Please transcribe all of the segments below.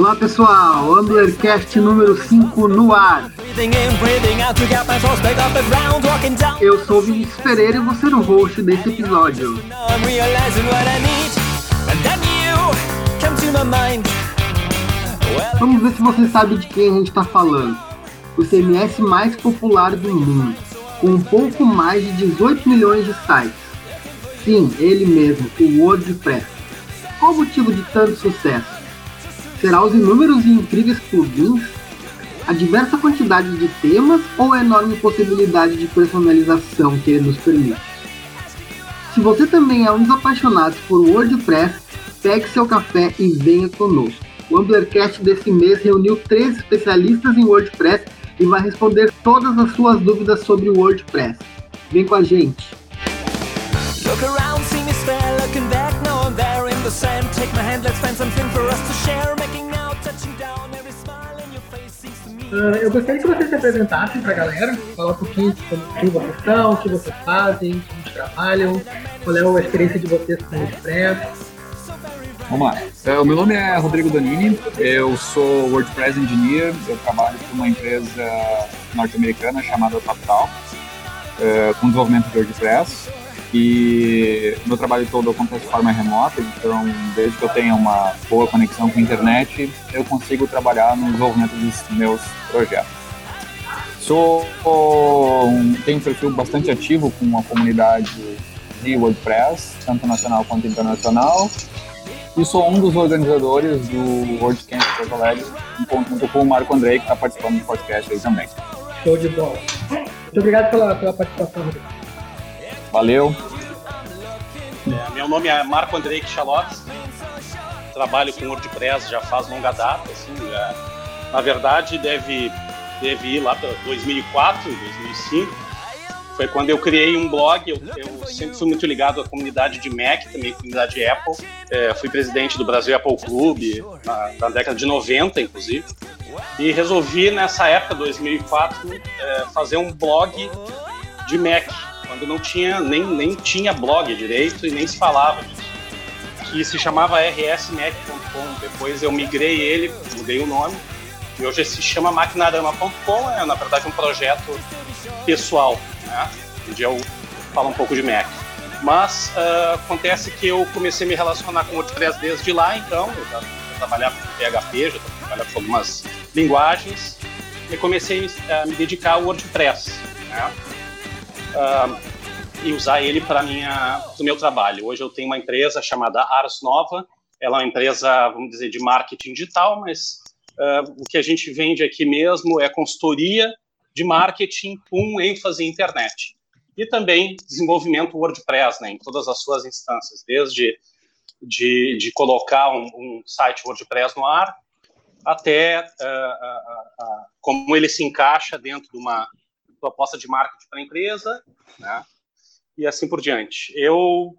Olá pessoal, Amblercast número 5 no ar. Eu sou o Vinícius Pereira e vou ser o host desse episódio. Vamos ver se você sabe de quem a gente está falando. O CMS mais popular do mundo, com um pouco mais de 18 milhões de sites. Sim, ele mesmo, o WordPress. Qual o motivo de tanto sucesso? Será os inúmeros e incríveis plugins, a diversa quantidade de temas ou a enorme possibilidade de personalização que ele nos permite? Se você também é um dos apaixonados por WordPress, pegue seu café e venha conosco. O Amblercast desse mês reuniu três especialistas em WordPress e vai responder todas as suas dúvidas sobre o WordPress. Vem com a gente! Look around, see me stare, looking back now and there in the sand. Take my hand, let's find something for us to share. Uh, eu gostaria que vocês se apresentassem para a galera, falar um pouquinho sobre quem vocês são, o que vocês fazem, como trabalham, qual é a experiência de vocês com o. Vamos lá. É, o meu nome é Rodrigo Donini, eu sou WordPress Engineer, eu trabalho para uma empresa norte-americana chamada TopTal, é, com desenvolvimento de WordPress. E meu trabalho todo acontece de forma remota, então desde que eu tenha uma boa conexão com a internet, eu consigo trabalhar no desenvolvimento dos meus projetos. Sou um, tenho um perfil bastante ativo com a comunidade de WordPress, tanto nacional quanto internacional, e sou um dos organizadores do WordCamp Porto Alegre, em com o Marco Andrei, que está participando do podcast aí também. Show de bola. Muito obrigado pela, pela participação, Rodrigo. Valeu. É, meu nome é Marco Andrei Quixalotes. Trabalho com WordPress já faz longa data. Assim, já, na verdade, deve, deve ir lá para 2004, 2005. Foi quando eu criei um blog. Eu, eu, sempre fui muito ligado à comunidade de Mac, também comunidade Apple. É, fui presidente do Brasil Apple Club na, na, década de 90, inclusive. E resolvi, nessa época, 2004, é, fazer um blog de Mac quando não tinha nem, nem tinha blog direito e nem se falava disso. Que se chamava rsmac.com. Depois eu migrei ele, mudei o nome, e hoje se chama maquinarama.com, é na verdade um projeto pessoal, né? onde eu falo um pouco de Mac. Mas uh, acontece que eu comecei a me relacionar com o WordPress desde lá, então, eu já, já trabalhava com PHP, já trabalhava com algumas linguagens, e comecei a me dedicar ao WordPress. Né? Uh, e usar ele para o meu trabalho. Hoje eu tenho uma empresa chamada Ars Nova, ela é uma empresa, vamos dizer, de marketing digital, mas uh, o que a gente vende aqui mesmo é consultoria de marketing com ênfase em internet. E também desenvolvimento WordPress, né, em todas as suas instâncias, desde de, de colocar um, um site WordPress no ar, até uh, uh, como ele se encaixa dentro de uma proposta de marketing para a empresa, né? E assim por diante. Eu,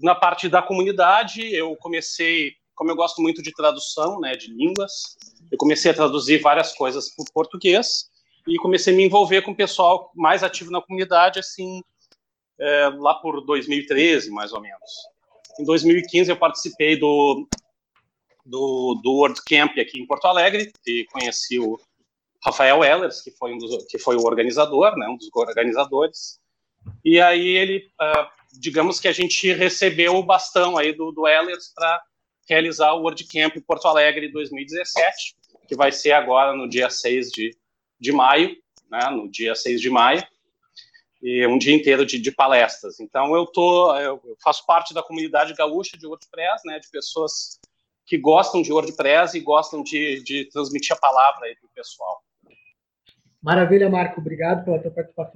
na parte da comunidade, eu comecei, como eu gosto muito de tradução, né, de línguas, eu comecei a traduzir várias coisas para o português e comecei a me envolver com o pessoal mais ativo na comunidade, assim, é, lá por 2013, mais ou menos. Em 2015 eu participei do do, do WordCamp aqui em Porto Alegre e conheci o Rafael Ellers, que foi, um dos, que foi o organizador, né, um dos organizadores. E aí ele, uh, digamos que a gente recebeu o bastão aí do, do Ellers para realizar o WordCamp Porto Alegre 2017, que vai ser agora no dia 6 de, de maio, né, no dia 6 de maio, e um dia inteiro de, de palestras. Então eu tô, eu faço parte da comunidade gaúcha de WordPress, né, de pessoas que gostam de WordPress e gostam de, de transmitir a palavra aí para o pessoal. Maravilha, Marco. Obrigado pela tua participação.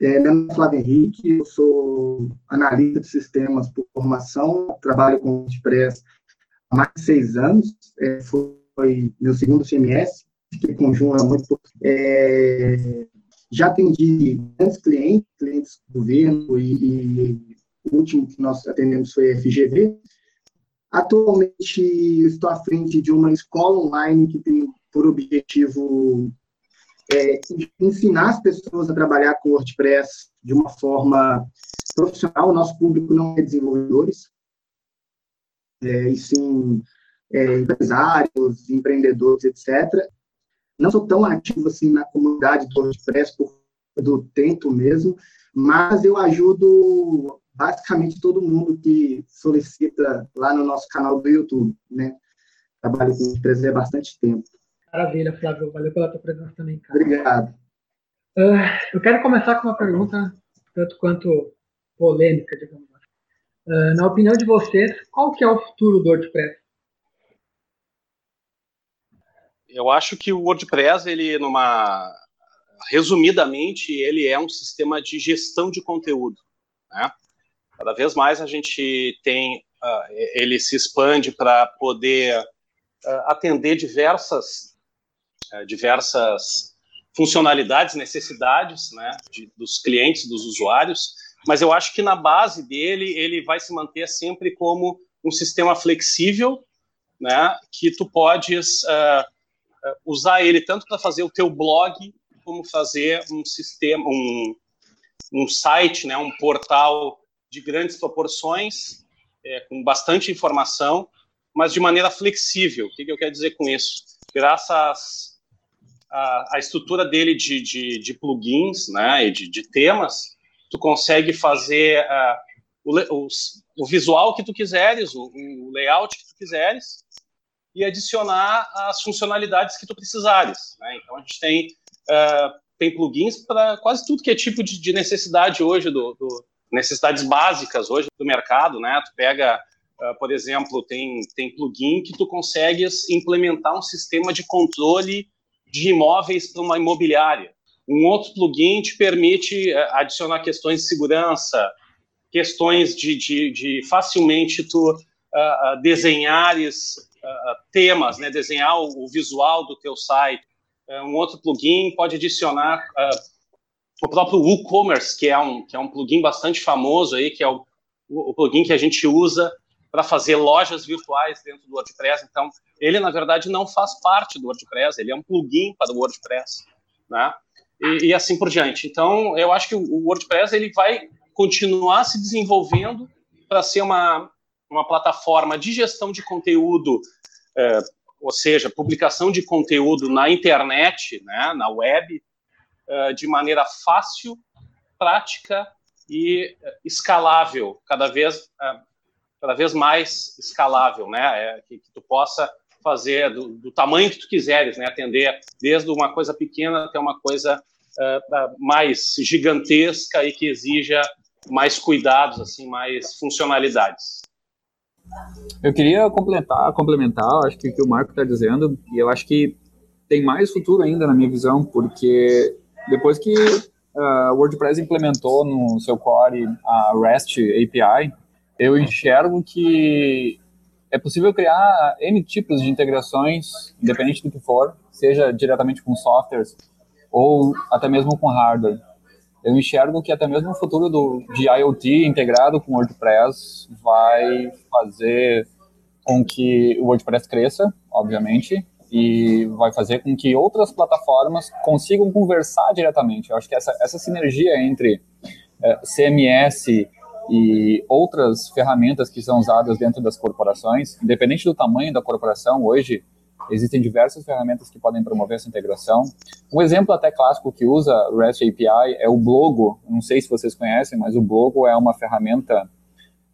É, meu nome é Flávio Henrique, eu sou analista de sistemas por formação, trabalho com WordPress há mais de seis anos, é, foi meu segundo CMS, fiquei com muito é, já atendi grandes clientes, clientes do governo, e, e, o último que nós atendemos foi a FGV. Atualmente estou à frente de uma escola online que tem por objetivo é, ensinar as pessoas a trabalhar com WordPress de uma forma profissional. O nosso público não é desenvolvedores, é, e sim é, empresários, empreendedores, etc. Não sou tão ativo assim na comunidade do WordPress por do tempo mesmo, mas eu ajudo basicamente todo mundo que solicita lá no nosso canal do YouTube, né? Trabalho com empresa há bastante tempo. Maravilha, Flávio. Valeu pela tua presença também, cara. Obrigado. Uh, eu quero começar com uma pergunta tanto quanto polêmica, digamos assim. Uh, na opinião de vocês, qual que é o futuro do WordPress? Eu acho que o WordPress, ele numa resumidamente, ele é um sistema de gestão de conteúdo. Né? Cada vez mais a gente tem, uh, ele se expande para poder uh, atender diversas, diversas funcionalidades, necessidades né, de, dos clientes, dos usuários, mas eu acho que na base dele ele vai se manter sempre como um sistema flexível, né, que tu podes usar ele tanto para fazer o teu blog como fazer um sistema, um, um site, né, um portal de grandes proporções, é, com bastante informação, mas de maneira flexível. O que, que eu quero dizer com isso? Graças à estrutura dele de, de, de, plugins né, e de, de temas, tu consegue fazer uh, o, o, o, visual que tu quiseres, o, o, layout que tu quiseres, e adicionar as funcionalidades que tu precisares. Né? Então, a gente tem, uh, tem plugins para quase tudo que é tipo de, de necessidade hoje do, do necessidades básicas hoje do mercado, né? Tu pega, uh, por exemplo, tem, tem plugin que tu consegues implementar um sistema de controle de imóveis para uma imobiliária. Um outro plugin te permite uh, adicionar questões de segurança, questões de, de, de facilmente tu uh, desenhares temas, né? Desenhar o, o, visual do teu site. um outro plugin pode adicionar o próprio WooCommerce, que é um, que é um plugin bastante famoso aí, que é o, o plugin que a gente usa para fazer lojas virtuais dentro do WordPress. Então, ele, na verdade, não faz parte do WordPress, ele é um plugin para o WordPress, né? E, e, assim por diante. Então, eu acho que o WordPress ele vai continuar se desenvolvendo para ser uma, uma plataforma de gestão de conteúdo, é, ou seja, publicação de conteúdo na internet, né, na web, uh, de maneira fácil, prática e uh, escalável, cada vez, cada vez mais escalável, né? É, que, que, tu possa fazer do, do, tamanho que tu quiseres, né? Atender desde uma coisa pequena até uma coisa mais gigantesca e que exija mais cuidados, assim, mais funcionalidades. Eu queria complementar, complementar, acho que o que o Marco está dizendo, e eu acho que tem mais futuro ainda na minha visão, porque depois que uh, o WordPress implementou no seu core a REST API, eu enxergo que é possível criar N tipos de integrações, independente do que for, seja diretamente com softwares ou até mesmo com hardware. Eu enxergo que até mesmo o futuro do, de IoT integrado com WordPress vai fazer com que o WordPress cresça, obviamente, e vai fazer com que outras plataformas consigam conversar diretamente. Eu acho que essa, essa sinergia entre é, CMS e outras ferramentas que são usadas dentro das corporações, independente do tamanho da corporação, hoje existem diversas ferramentas que podem promover essa integração. Um exemplo até clássico que usa REST API é o Blogo. Não sei se vocês conhecem, mas o Blogo é uma ferramenta,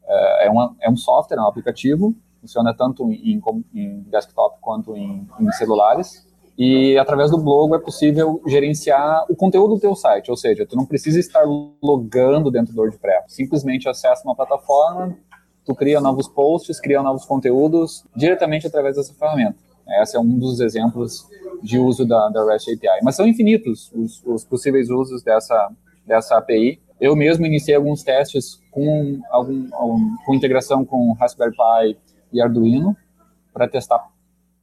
é, é, uma, é um software, é um aplicativo funciona tanto em, em desktop quanto em, em, celulares. E através do blog é possível gerenciar o conteúdo do teu site, ou seja, tu não precisa estar logando dentro do WordPress. Simplesmente acessa uma plataforma, tu cria novos posts, cria novos conteúdos diretamente através dessa ferramenta. Esse é um dos exemplos de uso da, da REST API. Mas são infinitos os, os possíveis usos dessa, dessa API. Eu mesmo iniciei alguns testes com, algum, algum, com integração com Raspberry Pi e Arduino para testar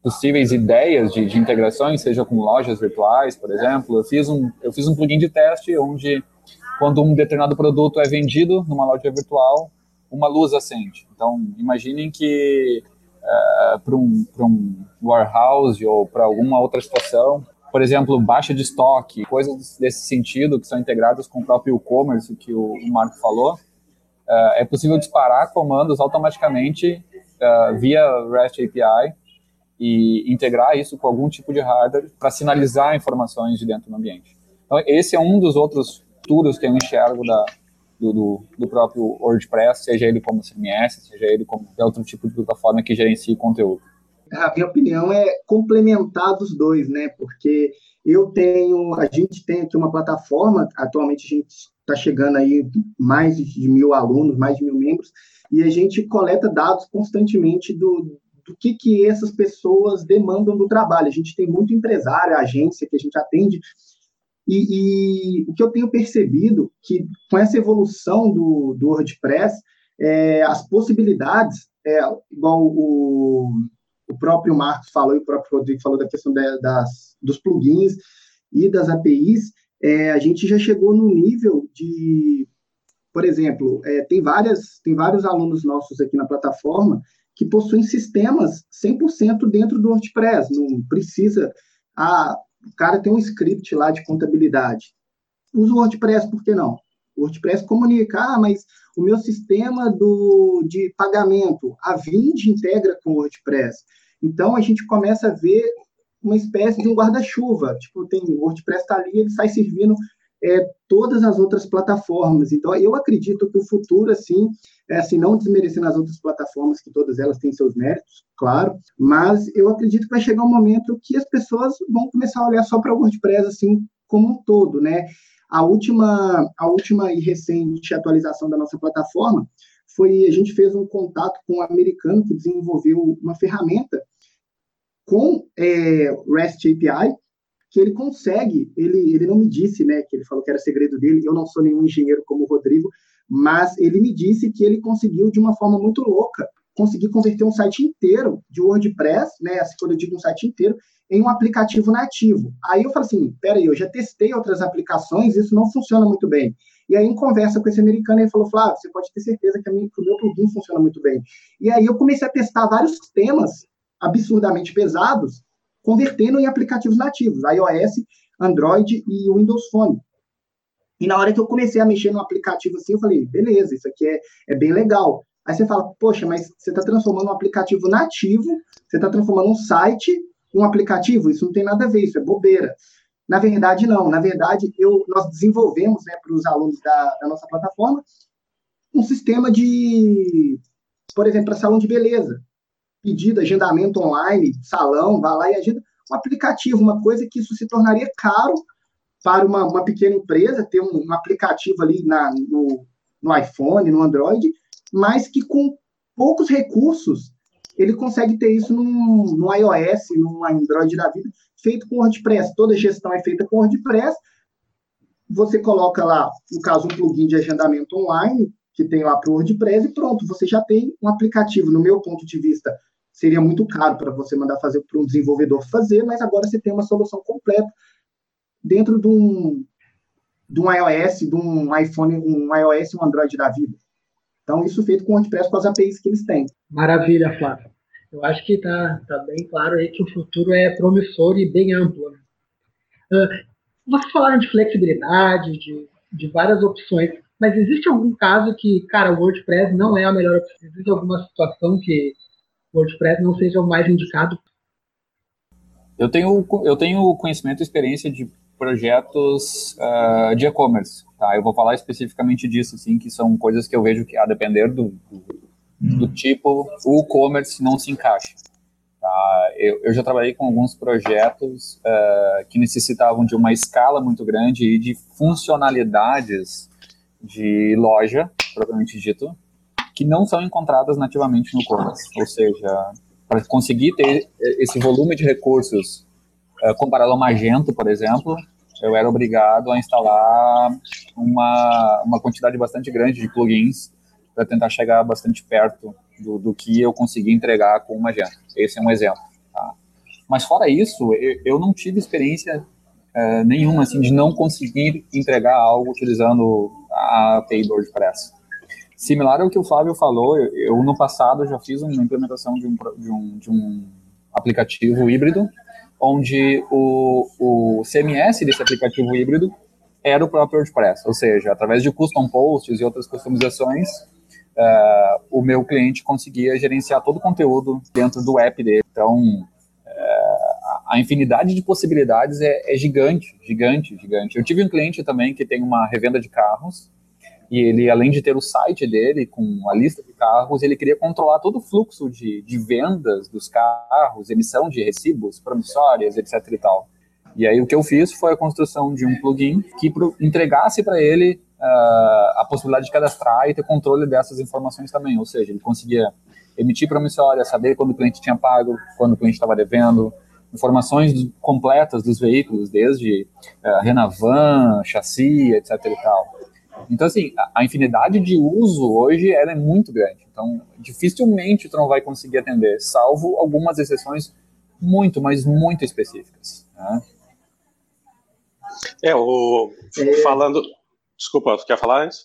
possíveis ideias de, de integrações, seja com lojas virtuais, por exemplo. Eu fiz um, eu fiz um plugin de teste onde, quando um determinado produto é vendido numa loja virtual, uma luz acende. Então, imaginem que eh, para um, um warehouse ou para alguma outra situação, por exemplo, baixa de estoque, coisas desse sentido que são integradas com o próprio e-commerce que o, o Marco falou, uh, é possível disparar comandos automaticamente uh, via REST API e integrar isso com algum tipo de hardware para sinalizar informações de dentro do ambiente. Então, esse é um dos outros futuros que eu enxergo da, do, do, do, próprio WordPress, seja ele como CMS, seja ele como outro tipo de plataforma que gerencie conteúdo. A minha opinião é complementar dos dois, né? Porque eu tenho, a gente tem aqui uma plataforma, atualmente a gente está chegando aí mais de mil alunos, mais de mil membros, e a gente coleta dados constantemente do, do que, que essas pessoas demandam do trabalho. A gente tem muito empresário, agência que a gente atende, e, e o que eu tenho percebido que com essa evolução do, do WordPress, é, as possibilidades, é, igual o, o próprio Marcos falou e o próprio Rodrigo falou da questão da, das, dos plugins e das APIs, é, a gente já chegou no nível de, por exemplo, é, tem, várias, tem vários alunos nossos aqui na plataforma que possuem sistemas 100% dentro do WordPress, não precisa, ah, o cara tem um script lá de contabilidade, usa o WordPress, por que não? O WordPress comunica, ah, mas o meu sistema do, de pagamento, a Vind integra com o WordPress. Então, a gente começa a ver uma espécie de um guarda-chuva. Tipo, tem o WordPress está ali, ele sai servindo é, todas as outras plataformas. Então, eu acredito que o futuro, assim, é assim, não desmerecendo as outras plataformas, que todas elas têm seus méritos, claro, mas eu acredito que vai chegar um momento que as pessoas vão começar a olhar só para o WordPress, assim, como um todo, né? A última, a última e recente atualização da nossa plataforma foi, a gente fez um contato com um americano que desenvolveu uma ferramenta com é, REST API, que ele consegue, ele, ele não me disse, né, que ele falou que era segredo dele, eu não sou nenhum engenheiro como o Rodrigo, mas ele me disse que ele conseguiu, de uma forma muito louca, conseguir converter um site inteiro de WordPress, né, assim, quando eu digo um site inteiro, em um aplicativo nativo. Aí eu falei assim, peraí, eu já testei outras aplicações, isso não funciona muito bem. E aí, em conversa com esse americano, ele falou, Flávio, você pode ter certeza que, minha, que o meu plugin funciona muito bem. E aí eu comecei a testar vários temas absurdamente pesados, convertendo em aplicativos nativos, iOS, Android e Windows Phone. E na hora que eu comecei a mexer no aplicativo assim, eu falei, beleza, isso aqui é, é bem legal. Aí você fala, poxa, mas você está transformando um aplicativo nativo, você está transformando um site em um aplicativo, isso não tem nada a ver, isso é bobeira. Na verdade, não. Na verdade, eu, nós desenvolvemos né, para os alunos da, da nossa plataforma um sistema de, por exemplo, para salão de beleza pedido, agendamento online, salão, vá lá e agenda, um aplicativo, uma coisa que isso se tornaria caro para uma, uma pequena empresa ter um, um aplicativo ali na, no, no iPhone, no Android, mas que com poucos recursos ele consegue ter isso num, no iOS, no Android da vida, feito com WordPress. Toda gestão é feita com WordPress. Você coloca lá, no caso, um plugin de agendamento online, que tem lá para o WordPress, e pronto, você já tem um aplicativo, no meu ponto de vista, seria muito caro para você mandar fazer para um desenvolvedor fazer, mas agora você tem uma solução completa dentro de um, de um iOS, de um iPhone, um iOS um Android da vida. Então, isso feito com o WordPress com as APIs que eles têm. Maravilha, Flávio. Eu acho que está tá bem claro aí que o futuro é promissor e bem amplo. Uh, vocês falaram de flexibilidade, de, de várias opções, mas existe algum caso que, cara, o WordPress não é a melhor opção? Existe alguma situação que WordPress não seja o mais indicado? Eu tenho, eu tenho conhecimento e experiência de projetos uh, de e-commerce. Tá? Eu vou falar especificamente disso, assim, que são coisas que eu vejo que, a depender do, do, do uhum. tipo, o e-commerce não se encaixa. Tá? Eu, eu, já trabalhei com alguns projetos uh, que necessitavam de uma escala muito grande e de funcionalidades de loja, propriamente dito, que não são encontradas nativamente no Comas. Ou seja, para conseguir ter esse volume de recursos uh, comparado ao Magento, por exemplo, eu era obrigado a instalar uma, uma quantidade bastante grande de plugins para tentar chegar bastante perto do, do, que eu consegui entregar com o Magento. Esse é um exemplo. Tá? Mas fora isso, eu, eu não tive experiência uh, nenhuma assim, de não conseguir entregar algo utilizando a API WordPress. Similar ao que o Flávio falou, eu, eu no passado já fiz uma implementação de um, de um, de um aplicativo híbrido, onde o, o CMS desse aplicativo híbrido era o próprio WordPress, ou seja, através de custom posts e outras customizações, uh, o meu cliente conseguia gerenciar todo o conteúdo dentro do app dele. Então, a infinidade de possibilidades é, é, gigante, gigante, gigante. Eu tive um cliente também que tem uma revenda de carros e ele, além de ter o site dele com a lista de carros, ele queria controlar todo o fluxo de, de vendas dos carros, emissão de recibos, promissórias, etc e tal. E aí o que eu fiz foi a construção de um plugin que pro, entregasse para ele uh, a possibilidade de cadastrar e ter controle dessas informações também. Ou seja, ele conseguia emitir promissória, saber quando o cliente tinha pago, quando o cliente estava devendo, informações completas dos veículos, desde uh, Renavan, chassi, etc e tal. Então, assim, a, infinidade de uso hoje ela é muito grande. Então, dificilmente tu não vai conseguir atender, salvo algumas exceções muito, mas muito específicas. Né? É, o, é... falando... Desculpa, tu quer falar antes?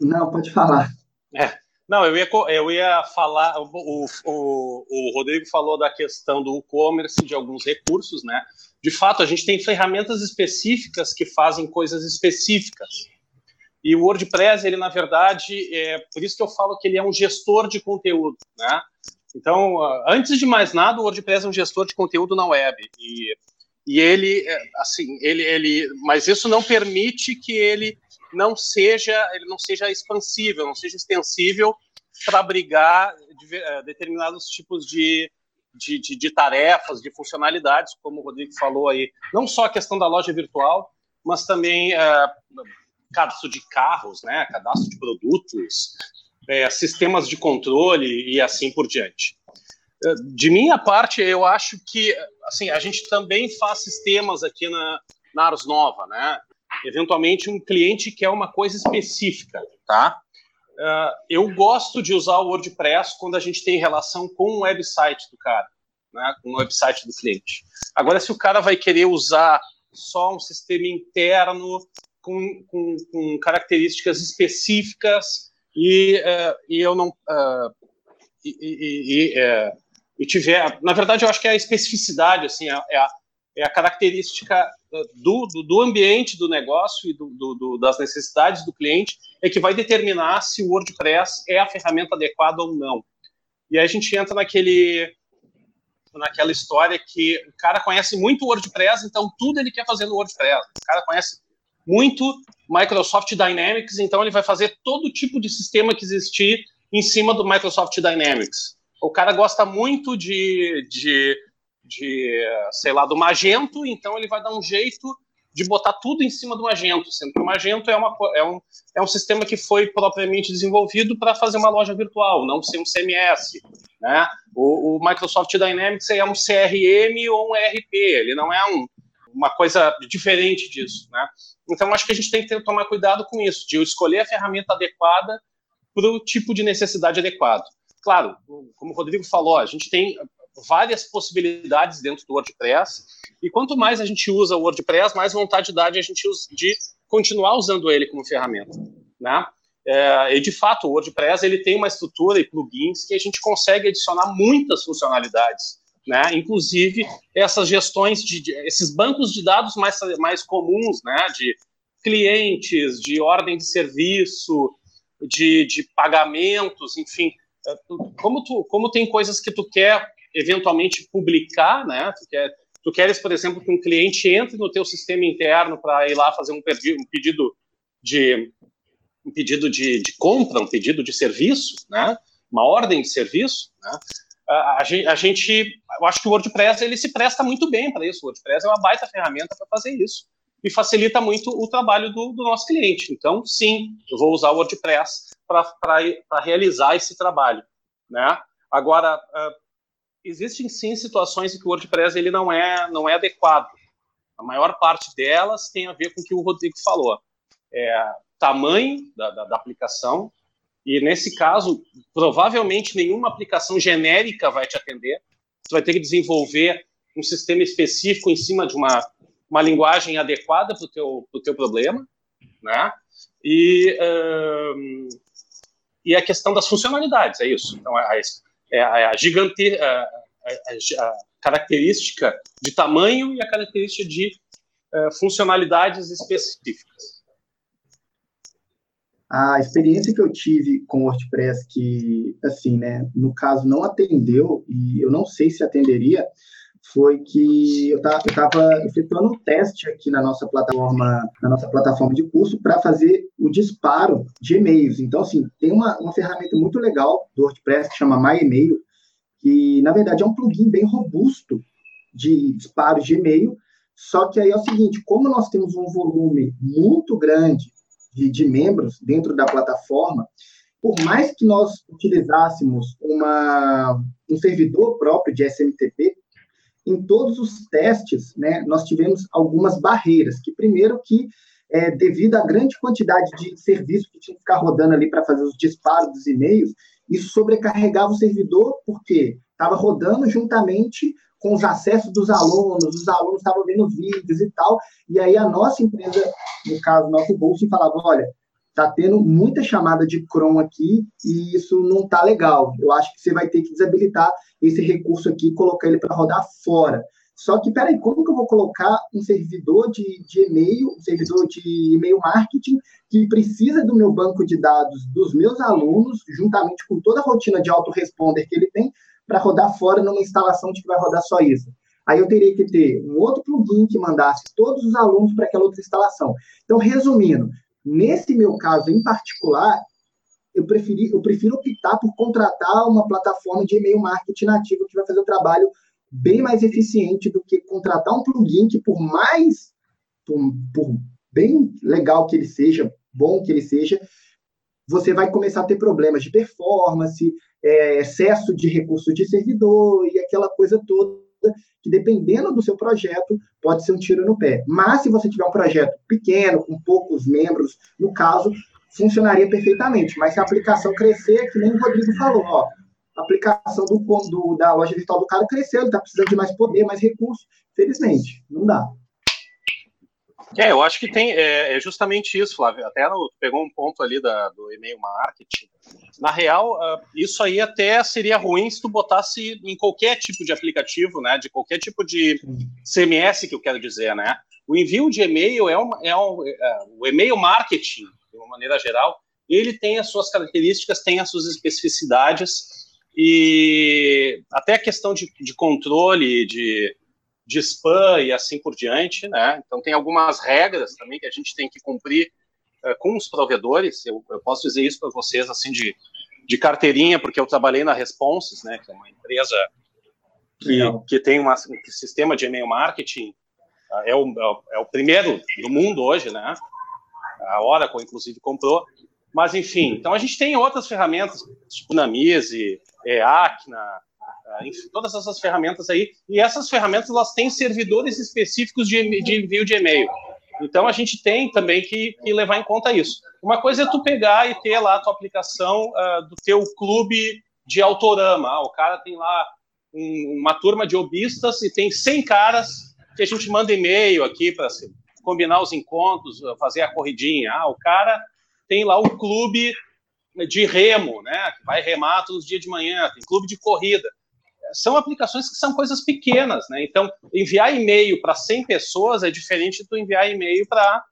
Não, pode falar. É. Não, eu ia, eu ia falar. O, o, o Rodrigo falou da questão do e-commerce, de alguns recursos, né? De fato, a gente tem ferramentas específicas que fazem coisas específicas. E o WordPress, ele na verdade, é por isso que eu falo que ele é um gestor de conteúdo, né? Então, antes de mais nada, o WordPress é um gestor de conteúdo na web. E, e ele, é, assim, ele, ele, mas isso não permite que ele não seja, ele não seja expansível, não seja extensível para abrigar de, uh, determinados tipos de, de, de, de, tarefas, de funcionalidades, como o Rodrigo falou aí. Não só a questão da loja virtual, mas também uh, cadastro de carros, né, cadastro de produtos, é, sistemas de controle e assim por diante. De minha parte, eu acho que assim a gente também faz sistemas aqui na, na Ars Nova, né? Eventualmente um cliente quer uma coisa específica, tá? Uh, eu gosto de usar o WordPress quando a gente tem relação com o website do cara, né? Com o website do cliente. Agora, se o cara vai querer usar só um sistema interno com, com, com características específicas e, uh, e eu não uh, e, e, e, uh, e, tiver, na verdade, eu acho que é a especificidade, assim, é, é a, é a característica do, do, do, ambiente do negócio e do, do, das necessidades do cliente é que vai determinar se o WordPress é a ferramenta adequada ou não. E aí a gente entra naquele naquela história que o cara conhece muito o WordPress, então tudo ele quer fazer no WordPress. O cara conhece muito Microsoft Dynamics, então ele vai fazer todo tipo de sistema que existir em cima do Microsoft Dynamics. O cara gosta muito de, de, de sei lá, do Magento, então ele vai dar um jeito de botar tudo em cima do Magento, sendo que o Magento é, uma, é, um, é um sistema que foi propriamente desenvolvido para fazer uma loja virtual, não ser um CMS. Né? O, o Microsoft Dynamics é um CRM ou um ERP, ele não é um, uma coisa diferente disso, né? Então, acho que a gente tem que tomar cuidado com isso, de escolher a ferramenta adequada para o tipo de necessidade adequado. Claro, como o Rodrigo falou, a gente tem várias possibilidades dentro do WordPress, e quanto mais a gente usa o WordPress, mais vontade dá de a gente de continuar usando ele como ferramenta, né? É, e de fato, o WordPress ele tem uma estrutura e plugins que a gente consegue adicionar muitas funcionalidades né? Inclusive essas gestões de, de, esses bancos de dados mais, mais comuns, né? De clientes, de ordem de serviço, de, de pagamentos, enfim, é, como tu, como tem coisas que tu quer eventualmente publicar, né? Tu quer tu queres, por exemplo, que um cliente entre no teu sistema interno para ir lá fazer um, um pedido de um pedido de, de, compra, um pedido de serviço, né? Uma ordem de serviço, né? a, a, gente, eu acho que o WordPress ele se presta muito bem para isso. O WordPress é uma baita ferramenta para fazer isso e facilita muito o trabalho do, do, nosso cliente. Então, sim, eu vou usar o WordPress para realizar esse trabalho, né? Agora, uh, existem sim situações em que o WordPress ele não é não é adequado. A maior parte delas tem a ver com o que o Rodrigo falou. É, tamanho da, da, da aplicação, e nesse caso, provavelmente nenhuma aplicação genérica vai te atender. Você vai ter que desenvolver um sistema específico em cima de uma, uma linguagem adequada para o teu, teu problema, né? E, um, e a questão das funcionalidades, é isso. Então, a, é a, a gigante, a, a, a, característica de tamanho e a característica de funcionalidades específicas. A experiência que eu tive com o WordPress, que, assim, né, no caso não atendeu, e eu não sei se atenderia, foi que eu estava efetuando um teste aqui na nossa plataforma, na nossa plataforma de curso para fazer o disparo de e-mails. Então, assim, tem uma, uma ferramenta muito legal do WordPress que chama MyEmail, que na verdade é um plugin bem robusto de disparo de e-mail. Só que aí é o seguinte, como nós temos um volume muito grande de, de membros dentro da plataforma, por mais que nós utilizássemos uma, um servidor próprio de SMTP, em todos os testes, né, nós tivemos algumas barreiras, que primeiro que, é, devido à grande quantidade de serviço que tinha que ficar rodando ali para fazer os disparos dos e-mails, isso sobrecarregava o servidor, porque estava rodando juntamente com os acessos dos alunos, os alunos estavam vendo vídeos e tal, e aí a nossa empresa, no caso, nosso bolso, falava, olha, tá tendo muita chamada de Chrome aqui e isso não tá legal. Eu acho que você vai ter que desabilitar esse recurso aqui e colocar ele para rodar fora. Só que, peraí, como que eu vou colocar um servidor de, de e-mail, um servidor de e-mail marketing, que precisa do meu banco de dados dos meus alunos, juntamente com toda a rotina de autoresponder que ele tem, para rodar fora numa instalação de que vai rodar só isso? Aí eu teria que ter um outro plugin que mandasse todos os alunos para aquela outra instalação. Então, resumindo, Nesse meu caso em particular, eu, preferi, eu prefiro optar por contratar uma plataforma de e-mail marketing nativo que vai fazer o trabalho bem mais eficiente do que contratar um plugin que, por mais, por, por bem legal que ele seja, bom que ele seja, você vai começar a ter problemas de performance, é, excesso de recursos de servidor e aquela coisa toda que dependendo do seu projeto, pode ser um tiro no pé. Mas se você tiver um projeto pequeno, com poucos membros, no caso, funcionaria perfeitamente. Mas se a aplicação crescer, que nem o Rodrigo falou, ó, a aplicação do, do da loja virtual do cara cresceu, ele está precisando de mais poder, mais recursos. Felizmente, não dá. É, eu acho que tem é, é justamente isso, Flávio. Até pegou um ponto ali da, do e-mail marketing. Na real, uh, isso aí até seria ruim se tu botasse em qualquer tipo de aplicativo, né? De qualquer tipo de CMS que eu quero dizer, né? O envio de e-mail é, uma, é um, é, o e-mail marketing, de uma maneira geral, ele tem as suas características, tem as suas especificidades e até a questão de, de controle, de de spam e assim por diante, né? Então tem algumas regras também que a gente tem que cumprir uh, com os provedores. Eu, eu posso dizer isso para vocês assim de, de carteirinha, porque eu trabalhei na Responses, né? Que é uma empresa que, que tem uma, um sistema de e-mail marketing uh, é, o, é o primeiro do mundo hoje, né? A Oracle inclusive comprou. Mas enfim, então a gente tem outras ferramentas, tipo Namise, Acna, enfim, todas essas ferramentas aí. E essas ferramentas elas têm servidores específicos de, de envio de e-mail. Então a gente tem também que, que, levar em conta isso. Uma coisa é tu pegar e ter lá a tua aplicação uh, do teu clube de autorama. Ah, o cara tem lá um, uma turma de obistas e tem 100 caras que a gente manda e-mail aqui para combinar os encontros, fazer a corridinha. Ah, o cara tem lá o clube de remo, né? Vai remar todos os dias de manhã, tem clube de corrida são aplicações que são coisas pequenas, né? Então, enviar e-mail para 100 pessoas é diferente tu enviar e-mail para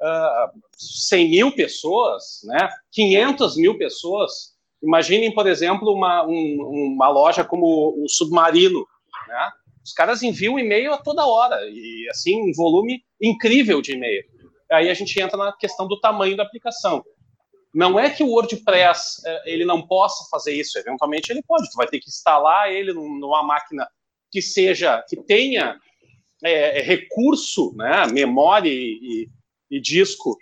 uh, 100 mil pessoas, né? 500 mil pessoas. Imaginem, por exemplo, uma, um, uma loja como o Submarino, né? Os caras enviam e-mail a toda hora e assim um volume incrível de e-mail. Aí a gente entra na questão do tamanho da aplicação. Não é que o WordPress eh, ele não possa fazer isso, eventualmente ele pode. Tu vai ter que instalar ele numa máquina que seja, que tenha é, recurso, né, memória e, e, disco,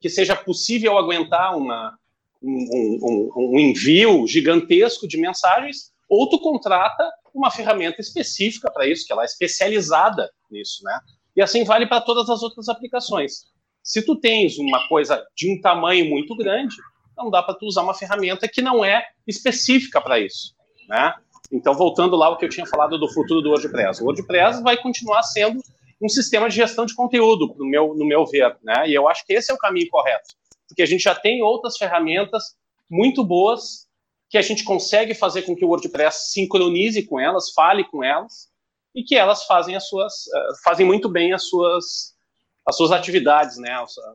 que seja possível aguentar uma, um, um, um, envio gigantesco de mensagens, ou tu contrata uma ferramenta específica para isso, que ela é especializada nisso, né? E assim vale para todas as outras aplicações. Se tu tens uma coisa de um tamanho muito grande, não dá para tu usar uma ferramenta que não é específica para isso, né? Então, voltando lá ao que eu tinha falado do futuro do WordPress. O WordPress vai continuar sendo um sistema de gestão de conteúdo, no meu, no meu ver, né? E eu acho que esse é o caminho correto, porque a gente já tem outras ferramentas muito boas que a gente consegue fazer com que o WordPress sincronize com elas, fale com elas, e que elas fazem as suas, uh, fazem muito bem as suas as suas atividades, né,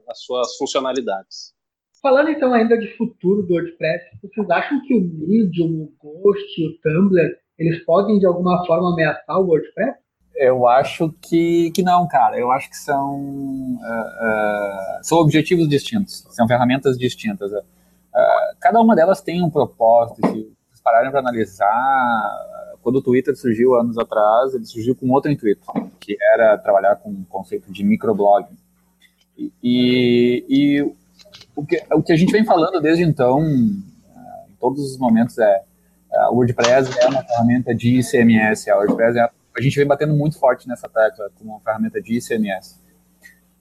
as suas funcionalidades. Falando então ainda de futuro do WordPress, vocês acham que o Medium, o Ghost, o Tumblr, eles podem de alguma forma ameaçar o WordPress? Eu acho que, que não, cara. Eu acho que são, uh, uh, são objetivos distintos, são ferramentas distintas. Uh, cada uma delas tem um propósito. Se vocês pararem para analisar, quando o Twitter surgiu anos atrás, ele surgiu com outro intuito, que era trabalhar com o conceito de microblogging. E, e, e o, que, o que a gente vem falando desde então, em todos os momentos, é o WordPress é uma ferramenta de ICMS, a WordPress é a gente vem batendo muito forte nessa tecla como uma ferramenta de ICMS.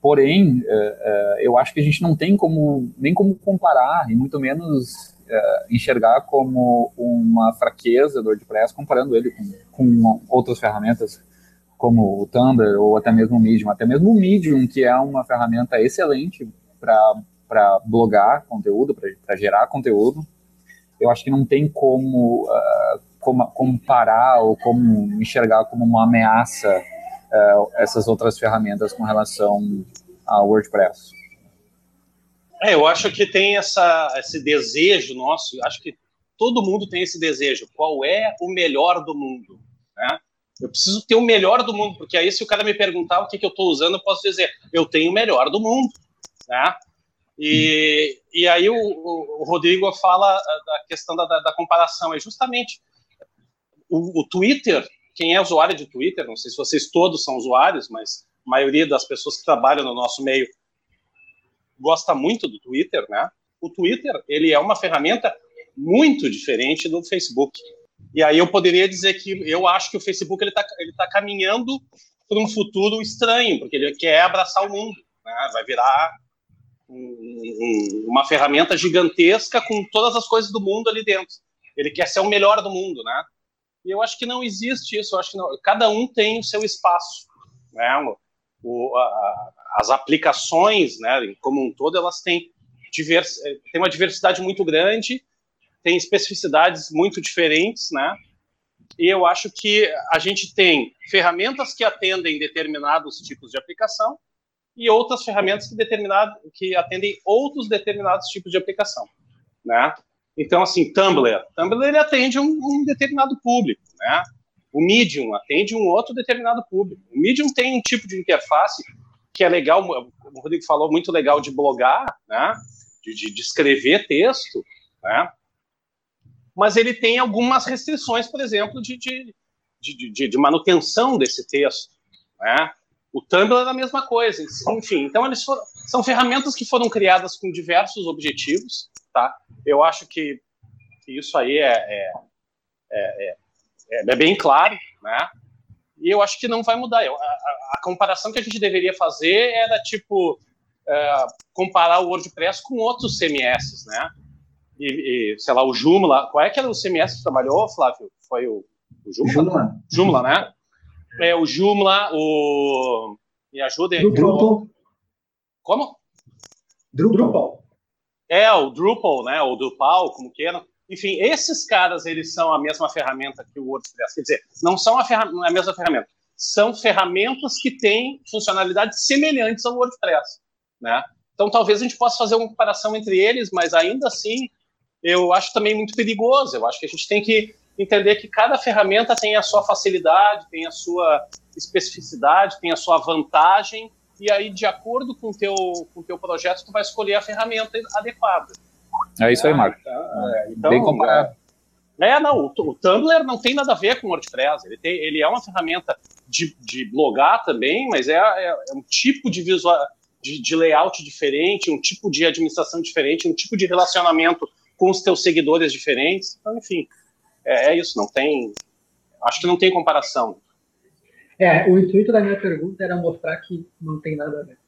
Porém, uh, uh, eu acho que a gente não tem como nem como comparar e muito menos enxergar como uma fraqueza do WordPress comparando ele com, com, outras ferramentas como o Tumblr ou até mesmo o Medium, até mesmo o Medium que é uma ferramenta excelente para blogar conteúdo, para gerar conteúdo. Eu acho que não tem como como, como parar ou como enxergar como uma ameaça uh, essas outras ferramentas com relação ao WordPress? É, eu acho que tem essa, esse desejo nosso, acho que todo mundo tem esse desejo. Qual é o melhor do mundo? Né? Eu preciso ter o melhor do mundo, porque aí se o cara me perguntar o que, que eu estou usando, eu posso dizer, eu tenho o melhor do mundo. Né? E, e aí o, o, Rodrigo fala da questão da, da, comparação, é justamente o, o Twitter, quem é usuário de Twitter, não sei se vocês todos são usuários, mas a maioria das pessoas que trabalham no nosso meio gosta muito do Twitter, né? O Twitter, ele é uma ferramenta muito diferente do Facebook. E aí eu poderia dizer que eu acho que o Facebook ele está ele tá caminhando para um futuro estranho, porque ele quer abraçar o mundo, né? Vai virar um, um, uma ferramenta gigantesca com todas as coisas do mundo ali dentro. Ele quer ser o melhor do mundo, né? E eu acho que não existe isso. Eu acho que não, cada um tem o seu espaço. Né? O, a, as aplicações, né, como um todo, elas têm, divers, têm uma diversidade muito grande, têm especificidades muito diferentes, né? E eu acho que a gente tem ferramentas que atendem determinados tipos de aplicação e outras ferramentas que, determinado, que atendem outros determinados tipos de aplicação, né? Então, assim, Tumblr. Tumblr ele atende um, um, determinado público, né? O Medium atende um outro determinado público. O Medium tem um tipo de interface que é legal, o Rodrigo falou, muito legal de blogar, né? De, de, de escrever texto, né? Mas ele tem algumas restrições, por exemplo, de, de, de, de manutenção desse texto, né? O Tumblr é a mesma coisa, enfim. Então, eles foram, são ferramentas que foram criadas com diversos objetivos, tá? Eu acho que, que isso aí é, é, é, é, bem claro, né? E eu acho que não vai mudar. Eu, a, a, comparação que a gente deveria fazer era, tipo, comparar o WordPress com outros CMS, né? E, e, sei lá, o Joomla. Qual é que era o CMS que trabalhou, Flávio? Foi o, o Joomla? Joomla. Joomla, né? É, o Joomla, o... Me ajudem. Drupal. Como? Drupal. É, o Drupal, né? O Drupal, como queiram. Enfim, esses caras, eles são a mesma ferramenta que o WordPress. Quer dizer, não são a, a mesma ferramenta. São ferramentas que têm funcionalidades semelhantes ao WordPress, né? Então, talvez a gente possa fazer uma comparação entre eles, mas ainda assim, eu acho também muito perigoso. Eu acho que a gente tem que entender que cada ferramenta tem a sua facilidade, tem a sua especificidade, tem a sua vantagem, e aí, de acordo com o teu, com o teu projeto, tu vai escolher a ferramenta adequada. É isso aí, Marco. Então, é, então, Bem comparado. É, é, não, o, o, Tumblr não tem nada a ver com o WordPress. Ele, tem, ele é uma ferramenta de, de blogar também, mas é, é, é um tipo de visual, de, de, layout diferente, um tipo de administração diferente, um tipo de relacionamento com os teus seguidores diferentes. Então, enfim, é, é isso, não tem. Acho que não tem comparação. É, o intuito da minha pergunta era mostrar que não tem nada a ver.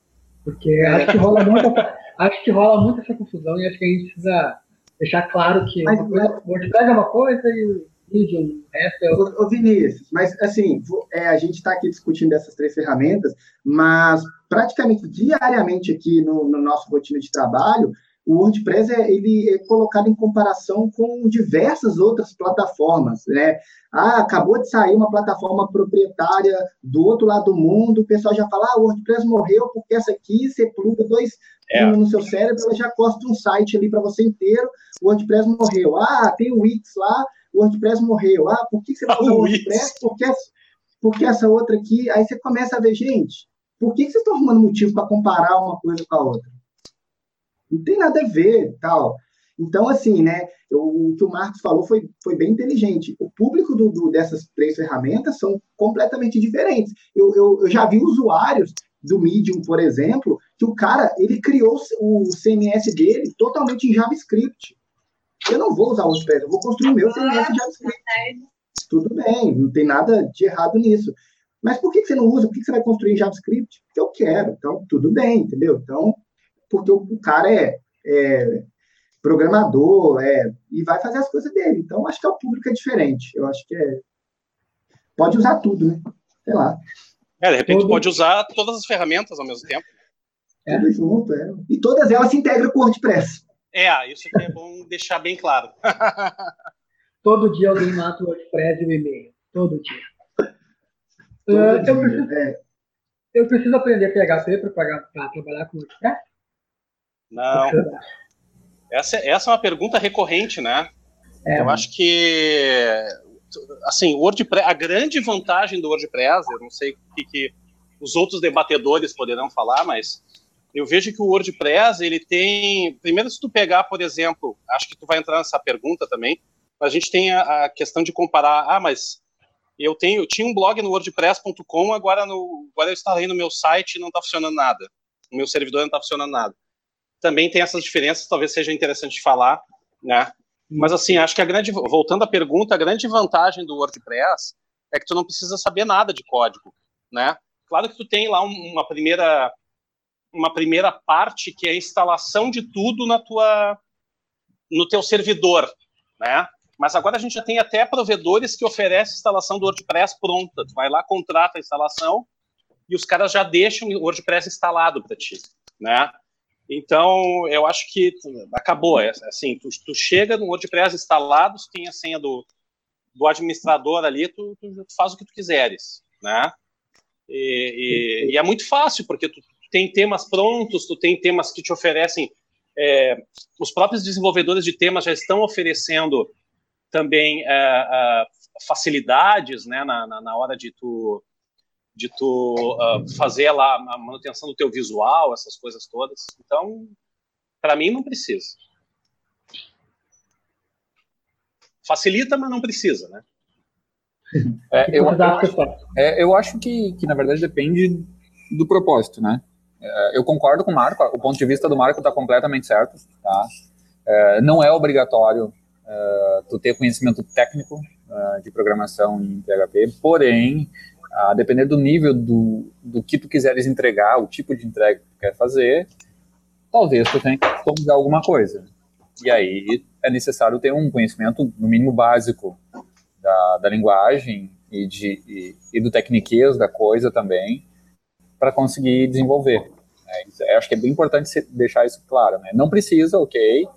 Porque acho que rola muito, acho que rola muito essa confusão e acho que a gente precisa deixar claro que mas, coisa, o WordPress é uma coisa e o Medium, o resto é outra. Ô, Vinícius, mas assim, é, a gente está aqui discutindo essas três ferramentas, mas praticamente diariamente aqui no, no nosso rotina de trabalho, o WordPress é, ele é colocado em comparação com diversas outras plataformas, né? Ah, acabou de sair uma plataforma proprietária do outro lado do mundo, o pessoal já fala, ah, o WordPress morreu porque essa aqui você pluga dois é. no seu cérebro, ela já costa um site ali para você inteiro, o WordPress morreu. Ah, tem o Wix lá, o WordPress morreu. Ah, por que você vai usar o WordPress? Porque, porque essa outra aqui. Aí você começa a ver, gente, por que vocês estão arrumando motivo para comparar uma coisa com a outra? Não tem nada a ver, tal. Então, assim, né, o que o Marcos falou foi, foi bem inteligente. O público do, do dessas três ferramentas são completamente diferentes. Eu, eu, eu, já vi usuários do Medium, por exemplo, que o cara, ele criou o CMS dele totalmente em JavaScript. Eu não vou usar o WordPress, eu vou construir o meu CMS em JavaScript. Tudo bem, não tem nada de errado nisso. Mas por que você não usa? Por que você vai construir em JavaScript? Porque eu quero. Então, tudo bem, entendeu? Então, porque o, cara é, é programador, é, e vai fazer as coisas dele. Então, acho que é o público é diferente. Eu acho que é. Pode usar tudo, né? Sei lá. É, de repente Todo... pode usar todas as ferramentas ao mesmo tempo. É. Tudo junto, é. E todas elas se integram com o WordPress. É, isso aqui é bom deixar bem claro. Todo dia alguém mata o WordPress e o e-mail. Todo dia. Todo uh, dia eu, preciso, é. eu preciso aprender PHP para trabalhar com WordPress? Não. Essa, essa é uma pergunta recorrente, né? É. Eu acho que assim, WordPress, a grande vantagem do WordPress, eu não sei o que, que os outros debatedores poderão falar, mas eu vejo que o WordPress, ele tem, primeiro se tu pegar, por exemplo, acho que tu vai entrar nessa pergunta também, a gente tem a, a questão de comparar, ah, mas eu tenho, eu tinha um blog no wordpress.com, agora no, agora eu instalei no meu site e não está funcionando nada. O meu servidor não está funcionando nada também tem essas diferenças, talvez seja interessante falar, né? Mas assim, acho que a grande, voltando à pergunta, a grande vantagem do WordPress é que tu não precisa saber nada de código, né? Claro que tu tem lá uma primeira uma primeira parte que é a instalação de tudo na tua no teu servidor, né? Mas agora a gente já tem até provedores que oferecem instalação do WordPress pronta. Tu vai lá, contrata a instalação e os caras já deixam o WordPress instalado para ti, né? Então, eu acho que acabou. É, assim, tu, tu chega no WordPress instalado, tu tem a senha do, do administrador ali, tu, tu, tu faz o que tu quiseres, né? E, e, e, é muito fácil, porque tu, tem temas prontos, tu tem temas que te oferecem. É, os próprios desenvolvedores de temas já estão oferecendo também é, é facilidades, né, na, na, na hora de tu de tu uh, fazer lá a manutenção do teu visual, essas coisas todas. Então, para mim não precisa. Facilita, mas não precisa, né? É, eu, é, eu acho que, que, na verdade, depende do propósito, né? É, eu concordo com o Marco, o ponto de vista do Marco está completamente certo, tá? É, não é obrigatório é, tu ter conhecimento técnico é, de programação em PHP, porém, a depender do nível do, do que tu quiseres entregar, o tipo de entrega que tu quer fazer, talvez tu tenha que customizar alguma coisa. E aí é necessário ter um conhecimento, no mínimo básico, da, da linguagem e, de, e, e do tecniquez da coisa também, para conseguir desenvolver. É, acho que é bem importante deixar isso claro. Né? Não precisa, ok,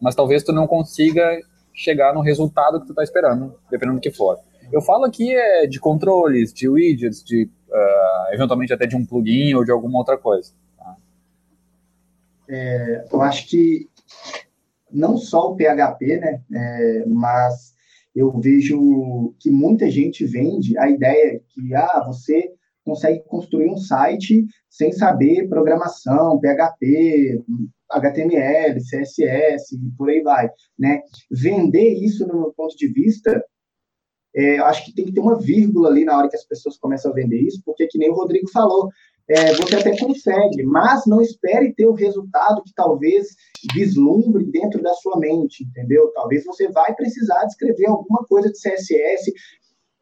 mas talvez tu não consiga chegar no resultado que tu está esperando, dependendo do que for. Eu falo aqui é de controles, de widgets, de uh, eventualmente até de um plugin ou de alguma outra coisa. Tá? É, eu acho que não só o PHP, né, é, mas eu vejo que muita gente vende a ideia que ah, você consegue construir um site sem saber programação, PHP, HTML, CSS e por aí vai, né? Vender isso no meu ponto de vista é, acho que tem que ter uma vírgula ali na hora que as pessoas começam a vender isso, porque, que nem o Rodrigo falou, é, você até consegue, mas não espere ter o resultado que talvez vislumbre dentro da sua mente, entendeu? Talvez você vai precisar escrever alguma coisa de CSS,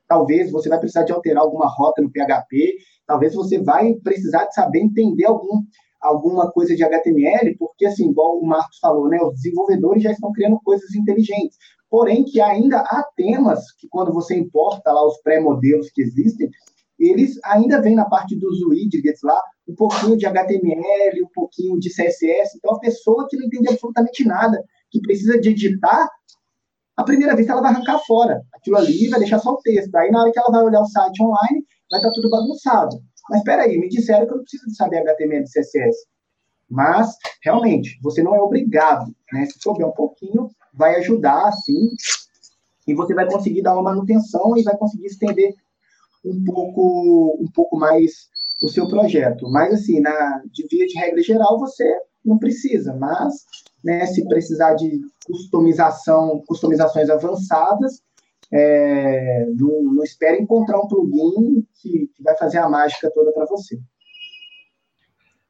talvez você vai precisar de alterar alguma rota no PHP, talvez você vai precisar de saber entender algum, alguma coisa de HTML, porque, assim, igual o Marcos falou, né, os desenvolvedores já estão criando coisas inteligentes porém que ainda há temas que quando você importa lá os pré-modelos que existem, eles ainda vêm na parte dos widgets lá, um pouquinho de HTML, um pouquinho de CSS, então a pessoa que não entende absolutamente nada, que precisa de editar, a primeira vez ela vai arrancar fora, aquilo ali vai deixar só o texto, aí na hora que ela vai olhar o site online, vai estar tudo bagunçado. Mas espera aí, me disseram que eu não preciso saber HTML e CSS. Mas, realmente, você não é obrigado, né? Se souber um pouquinho, vai ajudar, sim. e você vai conseguir dar uma manutenção e vai conseguir estender um pouco, um pouco mais o seu projeto. Mas, assim, na, de via de regra geral, você não precisa, mas né, se precisar de customização, customizações avançadas, é, não, não espere encontrar um plugin que, que vai fazer a mágica toda para você.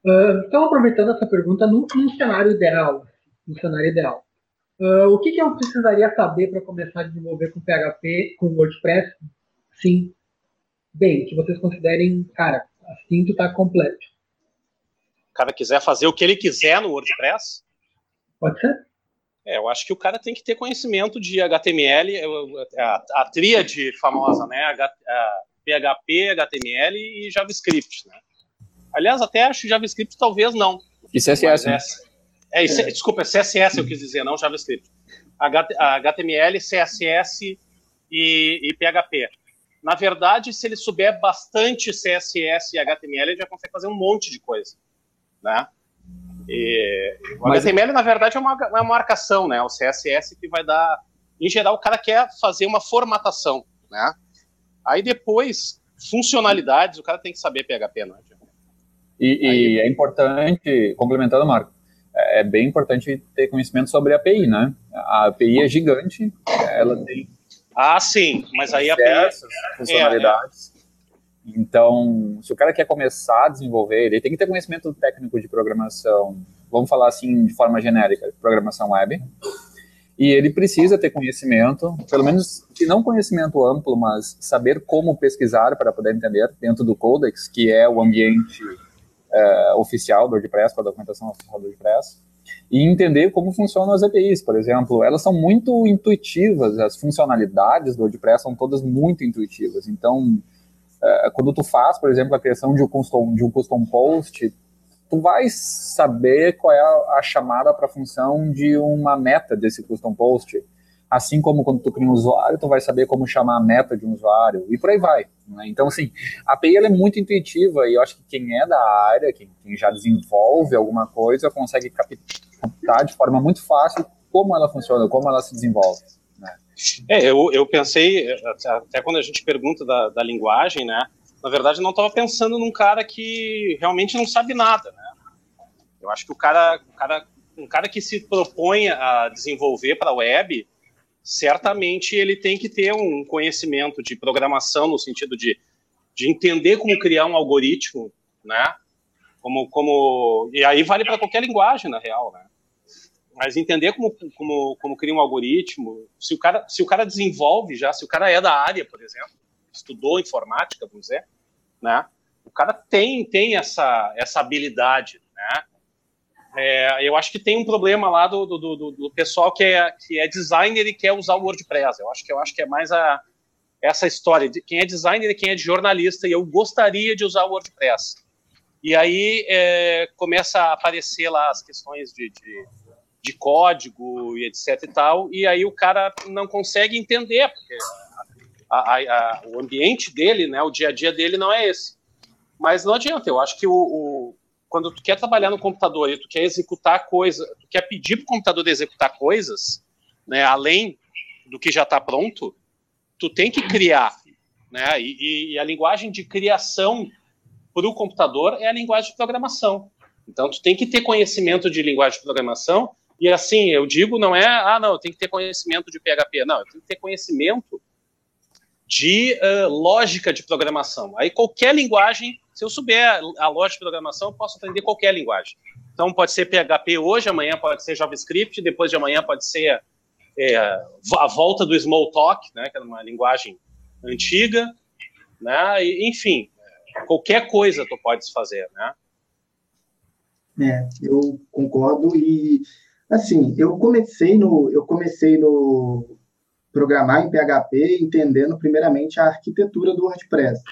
Uh, então, aproveitando essa pergunta, num, num cenário ideal, no cenário ideal, uh, o que, que eu precisaria saber para começar a desenvolver com PHP, com WordPress? Sim, bem, que vocês considerem, cara, assim tu tá completo. O cara quiser fazer o que ele quiser no WordPress? Pode ser. É, eu acho que o cara tem que ter conhecimento de HTML, a, a tríade famosa, né? H, a PHP, HTML e JavaScript, né? Aliás, até acho JavaScript talvez não. E CSS, né? É, é, desculpa, CSS eu quis dizer, não JavaScript. HTML, CSS e, e PHP. Na verdade, se ele souber bastante CSS e HTML, ele já consegue fazer um monte de coisa, né? E, o Mas... HTML, na verdade, é uma, é uma marcação, né? O CSS que vai dar... Em geral, o cara quer fazer uma formatação, né? Aí depois, funcionalidades, o cara tem que saber PHP, não é? E, Aí, e é importante, complementando, Marco, é, é bem importante ter conhecimento sobre a API, né? A API é gigante, ela tem ah, sim, mas aí a API funcionalidades. É, é. Então, se o cara quer começar a desenvolver, ele tem que ter conhecimento técnico de programação, vamos falar assim de forma genérica, programação web. E ele precisa ter conhecimento, pelo menos, se não conhecimento amplo, mas saber como pesquisar para poder entender dentro do Codex, que é o ambiente é, oficial do WordPress, com a documentação oficial do WordPress e entender como funcionam as APIs, por exemplo. Elas são muito intuitivas, as funcionalidades do WordPress são todas muito intuitivas. Então, é, quando tu faz, por exemplo, a criação de um custom, de um custom post, tu vai saber qual é a, a chamada para a função de uma meta desse custom post. Assim como quando tu cria um usuário, tu vai saber como chamar a meta de um usuário e por aí vai. Né? Então, assim, a API é muito intuitiva e eu acho que quem é da área, quem, quem já desenvolve alguma coisa, consegue captar de forma muito fácil como ela funciona, como ela se desenvolve. Né? É, eu, eu pensei, até quando a gente pergunta da, da linguagem, né? Na verdade, não estava pensando num cara que realmente não sabe nada, né? Eu acho que o cara, o cara um cara que se propõe a desenvolver para a web, certamente ele tem que ter um conhecimento de programação no sentido de, de entender como criar um algoritmo, né? Como, como e aí vale para qualquer linguagem na real, né? Mas entender como, como, como criar um algoritmo, se o cara se o cara desenvolve já, se o cara é da área, por exemplo, estudou informática, vamos dizer, né? O cara tem tem essa essa habilidade, né? É, eu acho que tem um problema lá do, do, do, do, pessoal que é, que é designer e quer usar o WordPress. Eu acho que eu acho que é mais a, essa história de quem é designer e quem é de jornalista. E eu gostaria de usar o WordPress. E aí é, começa a aparecer lá as questões de, de, de, código e etc e tal. E aí o cara não consegue entender porque a, a, a, o ambiente dele, né, o dia a dia dele não é esse. Mas não adianta. Eu acho que o, o quando tu quer trabalhar no computador e tu quer executar coisas, tu quer pedir para o computador executar coisas, né, além do que já está pronto, tu tem que criar, né? E, e a linguagem de criação para o computador é a linguagem de programação. Então tu tem que ter conhecimento de linguagem de programação e assim eu digo não é ah não eu tenho que ter conhecimento de PHP não eu tenho que ter conhecimento de uh, lógica de programação. Aí qualquer linguagem se eu souber a lógica de programação, eu posso aprender qualquer linguagem. Então, pode ser PHP hoje, amanhã pode ser JavaScript, depois de amanhã pode ser é, a volta do Smalltalk, né, que é uma linguagem antiga, né, e, enfim, qualquer coisa tu podes fazer, né. É, eu concordo e assim, eu comecei no eu comecei no programar em PHP entendendo primeiramente a arquitetura do WordPress.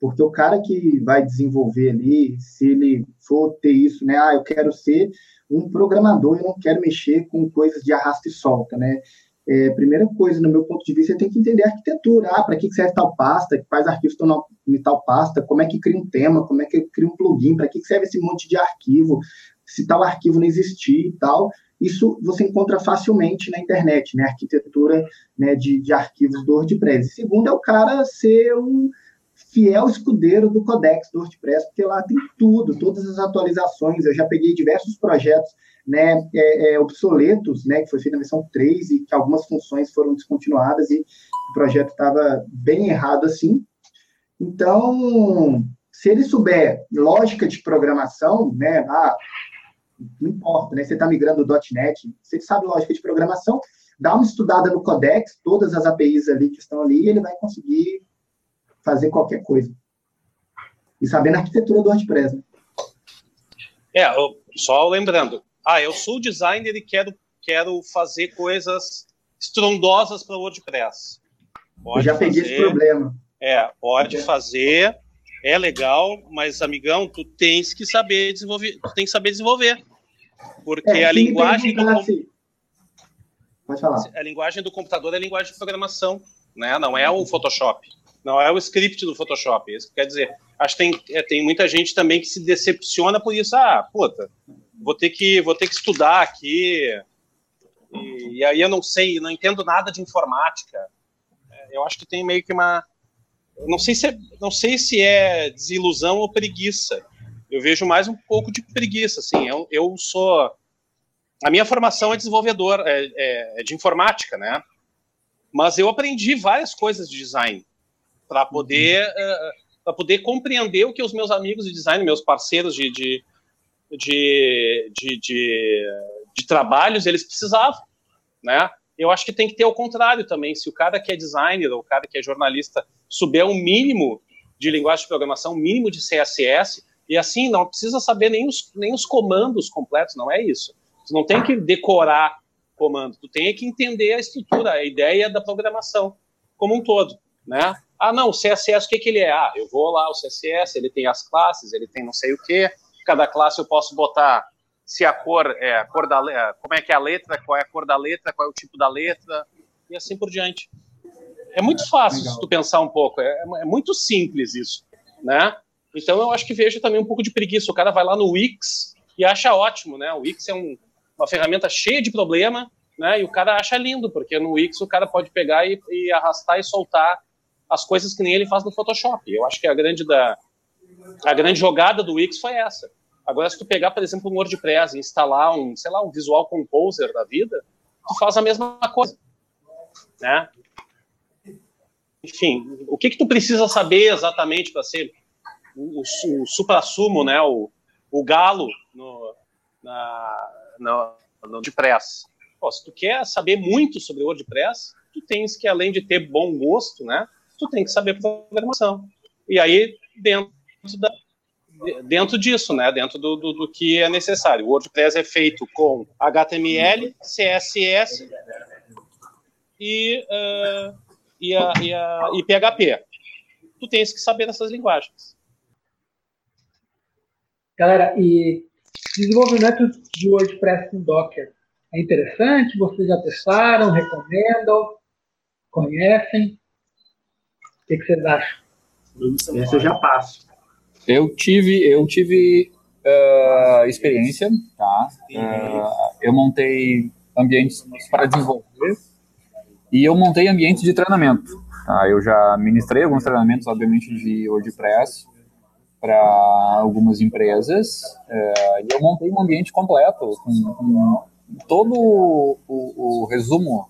Porque o cara que vai desenvolver ali, se ele for ter isso, né? Ah, eu quero ser um programador, eu não quero mexer com coisas de arrasta e solta, né? É, primeira coisa, no meu ponto de vista, você tem que entender a arquitetura. Ah, para que serve tal pasta? Quais arquivos estão em tal pasta? Como é que cria um tema? Como é que cria um plugin? Para que serve esse monte de arquivo? Se tal arquivo não existir e tal. isso você encontra facilmente na internet, né? Arquitetura né, de, de arquivos do WordPress. E segundo é o cara ser um fiel escudeiro do Codex do WordPress, porque lá tem tudo, todas as atualizações. Eu já peguei diversos projetos né, é, é, obsoletos, né, que foi feito na versão 3 e que algumas funções foram descontinuadas e o projeto estava bem errado assim. Então, se ele souber lógica de programação, né, ah, não importa, né, você está migrando do .NET, você sabe lógica de programação, dá uma estudada no Codex, todas as APIs ali que estão ali, ele vai conseguir fazer qualquer coisa. E sabendo a arquitetura do WordPress, né? É, só lembrando, ah, eu sou designer e quero, quero fazer coisas estrondosas para o WordPress. Pode eu já peguei fazer, esse problema. É, pode é. fazer, é legal, mas, amigão, tu tens que saber desenvolver, tu tem que saber desenvolver. Porque é, a linguagem do assim. Pode falar. A linguagem do computador é a linguagem de programação, né? Não é o Photoshop. Não é o script do Photoshop. Isso quer dizer, acho que tem, é, tem muita gente também que se decepciona por isso. Ah, puta, vou ter que, vou ter que estudar aqui. E, e aí eu não sei, não entendo nada de informática. É, eu acho que tem meio que uma. Não sei, se é, não sei se é desilusão ou preguiça. Eu vejo mais um pouco de preguiça. Assim, eu, eu sou. A minha formação é desenvolvedor, é, é, é de informática, né? Mas eu aprendi várias coisas de design para poder, uhum. uh, poder compreender o que os meus amigos de design, meus parceiros de, de, de, de, de, de trabalhos, eles precisavam, né? Eu acho que tem que ter o contrário também. Se o cara que é designer ou o cara que é jornalista souber um mínimo de linguagem de programação, um mínimo de CSS, e assim, não precisa saber nem os, nem os comandos completos, não é isso. Você não tem que decorar comando, tu tem que entender a estrutura, a ideia da programação como um todo, né? Ah, não, o CSS, o que, que ele é? Ah, eu vou lá, o CSS, ele tem as classes, ele tem não sei o que, cada classe eu posso botar se a cor é a cor da como é que é a letra, qual é a cor da letra, qual é o tipo da letra e assim por diante. É muito fácil se tu pensar um pouco, é, é, muito simples isso, né? Então eu acho que vejo também um pouco de preguiça. O cara vai lá no Wix e acha ótimo, né? O Wix é um, uma ferramenta cheia de problema, né? E o cara acha lindo, porque no Wix o cara pode pegar e, e arrastar e soltar as coisas que nem ele faz no Photoshop. Eu acho que a grande da, a grande jogada do Wix foi essa. Agora, se tu pegar, por exemplo, um WordPress e instalar um, sei lá, um Visual Composer da vida, tu faz a mesma coisa, né? Enfim, o que que tu precisa saber exatamente para ser o, o, o supra-sumo, né? O, o galo no, na, no, no WordPress. Pô, se tu quer saber muito sobre o WordPress, tu tens que, além de ter bom gosto, né? Tu tem que saber programação. E aí, dentro da, dentro disso, né, dentro do, do, do, que é necessário. O WordPress é feito com HTML, CSS e, uh, e, a, e, a, e PHP. Tu tens que saber essas linguagens. Galera, e desenvolvimento de WordPress com Docker é interessante? Vocês já testaram, recomendam, conhecem? O que, que vocês acham? Esse eu já passo. Eu tive, eu tive uh, experiência, tá? Uh, eu montei ambientes para desenvolver e eu montei ambientes de treinamento. Tá? Eu já ministrei alguns treinamentos, obviamente, de WordPress para algumas empresas uh, e eu montei um ambiente completo com, com todo o, o, resumo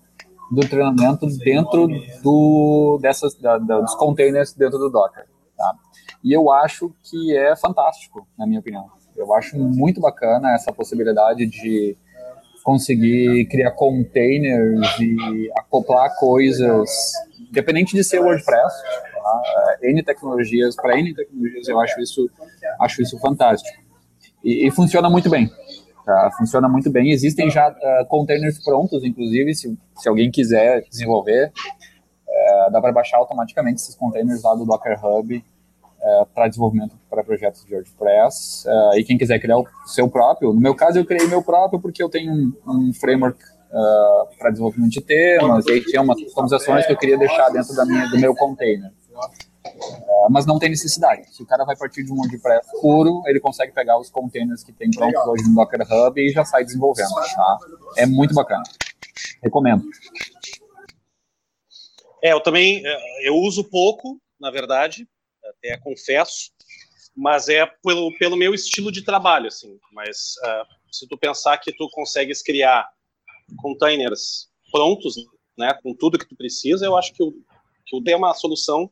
do treinamento dentro do, dessas, da, da, dos containers dentro do Docker. Tá? E eu acho que é fantástico, na minha opinião. Eu acho muito bacana essa possibilidade de conseguir criar containers e acoplar coisas, independente de ser WordPress, tá? N tecnologias, para N tecnologias, eu acho isso, acho isso fantástico. E, e funciona muito bem. Tá? Funciona muito bem. Existem já uh, containers prontos, inclusive, se, se alguém quiser desenvolver, uh, dá para baixar automaticamente esses containers lá do Docker Hub uh, para desenvolvimento para projetos de WordPress. e quem quiser criar o seu próprio, no meu caso eu criei meu próprio porque eu tenho um, um framework para desenvolvimento de temas, e aí tinha umas customizações que eu queria deixar dentro da minha, do meu container. É, mas não tem necessidade. Se o cara vai partir de um WordPress puro, ele consegue pegar os containers que tem prontos hoje no Docker Hub e já sai desenvolvendo. Tá? É muito bacana. Recomendo. É, eu também é, eu uso pouco, na verdade, até confesso, mas é pelo, pelo meu estilo de trabalho, assim. Mas uh, se tu pensar que tu consegues criar containers prontos, né, com tudo que tu precisa, eu acho que o, que o D é uma solução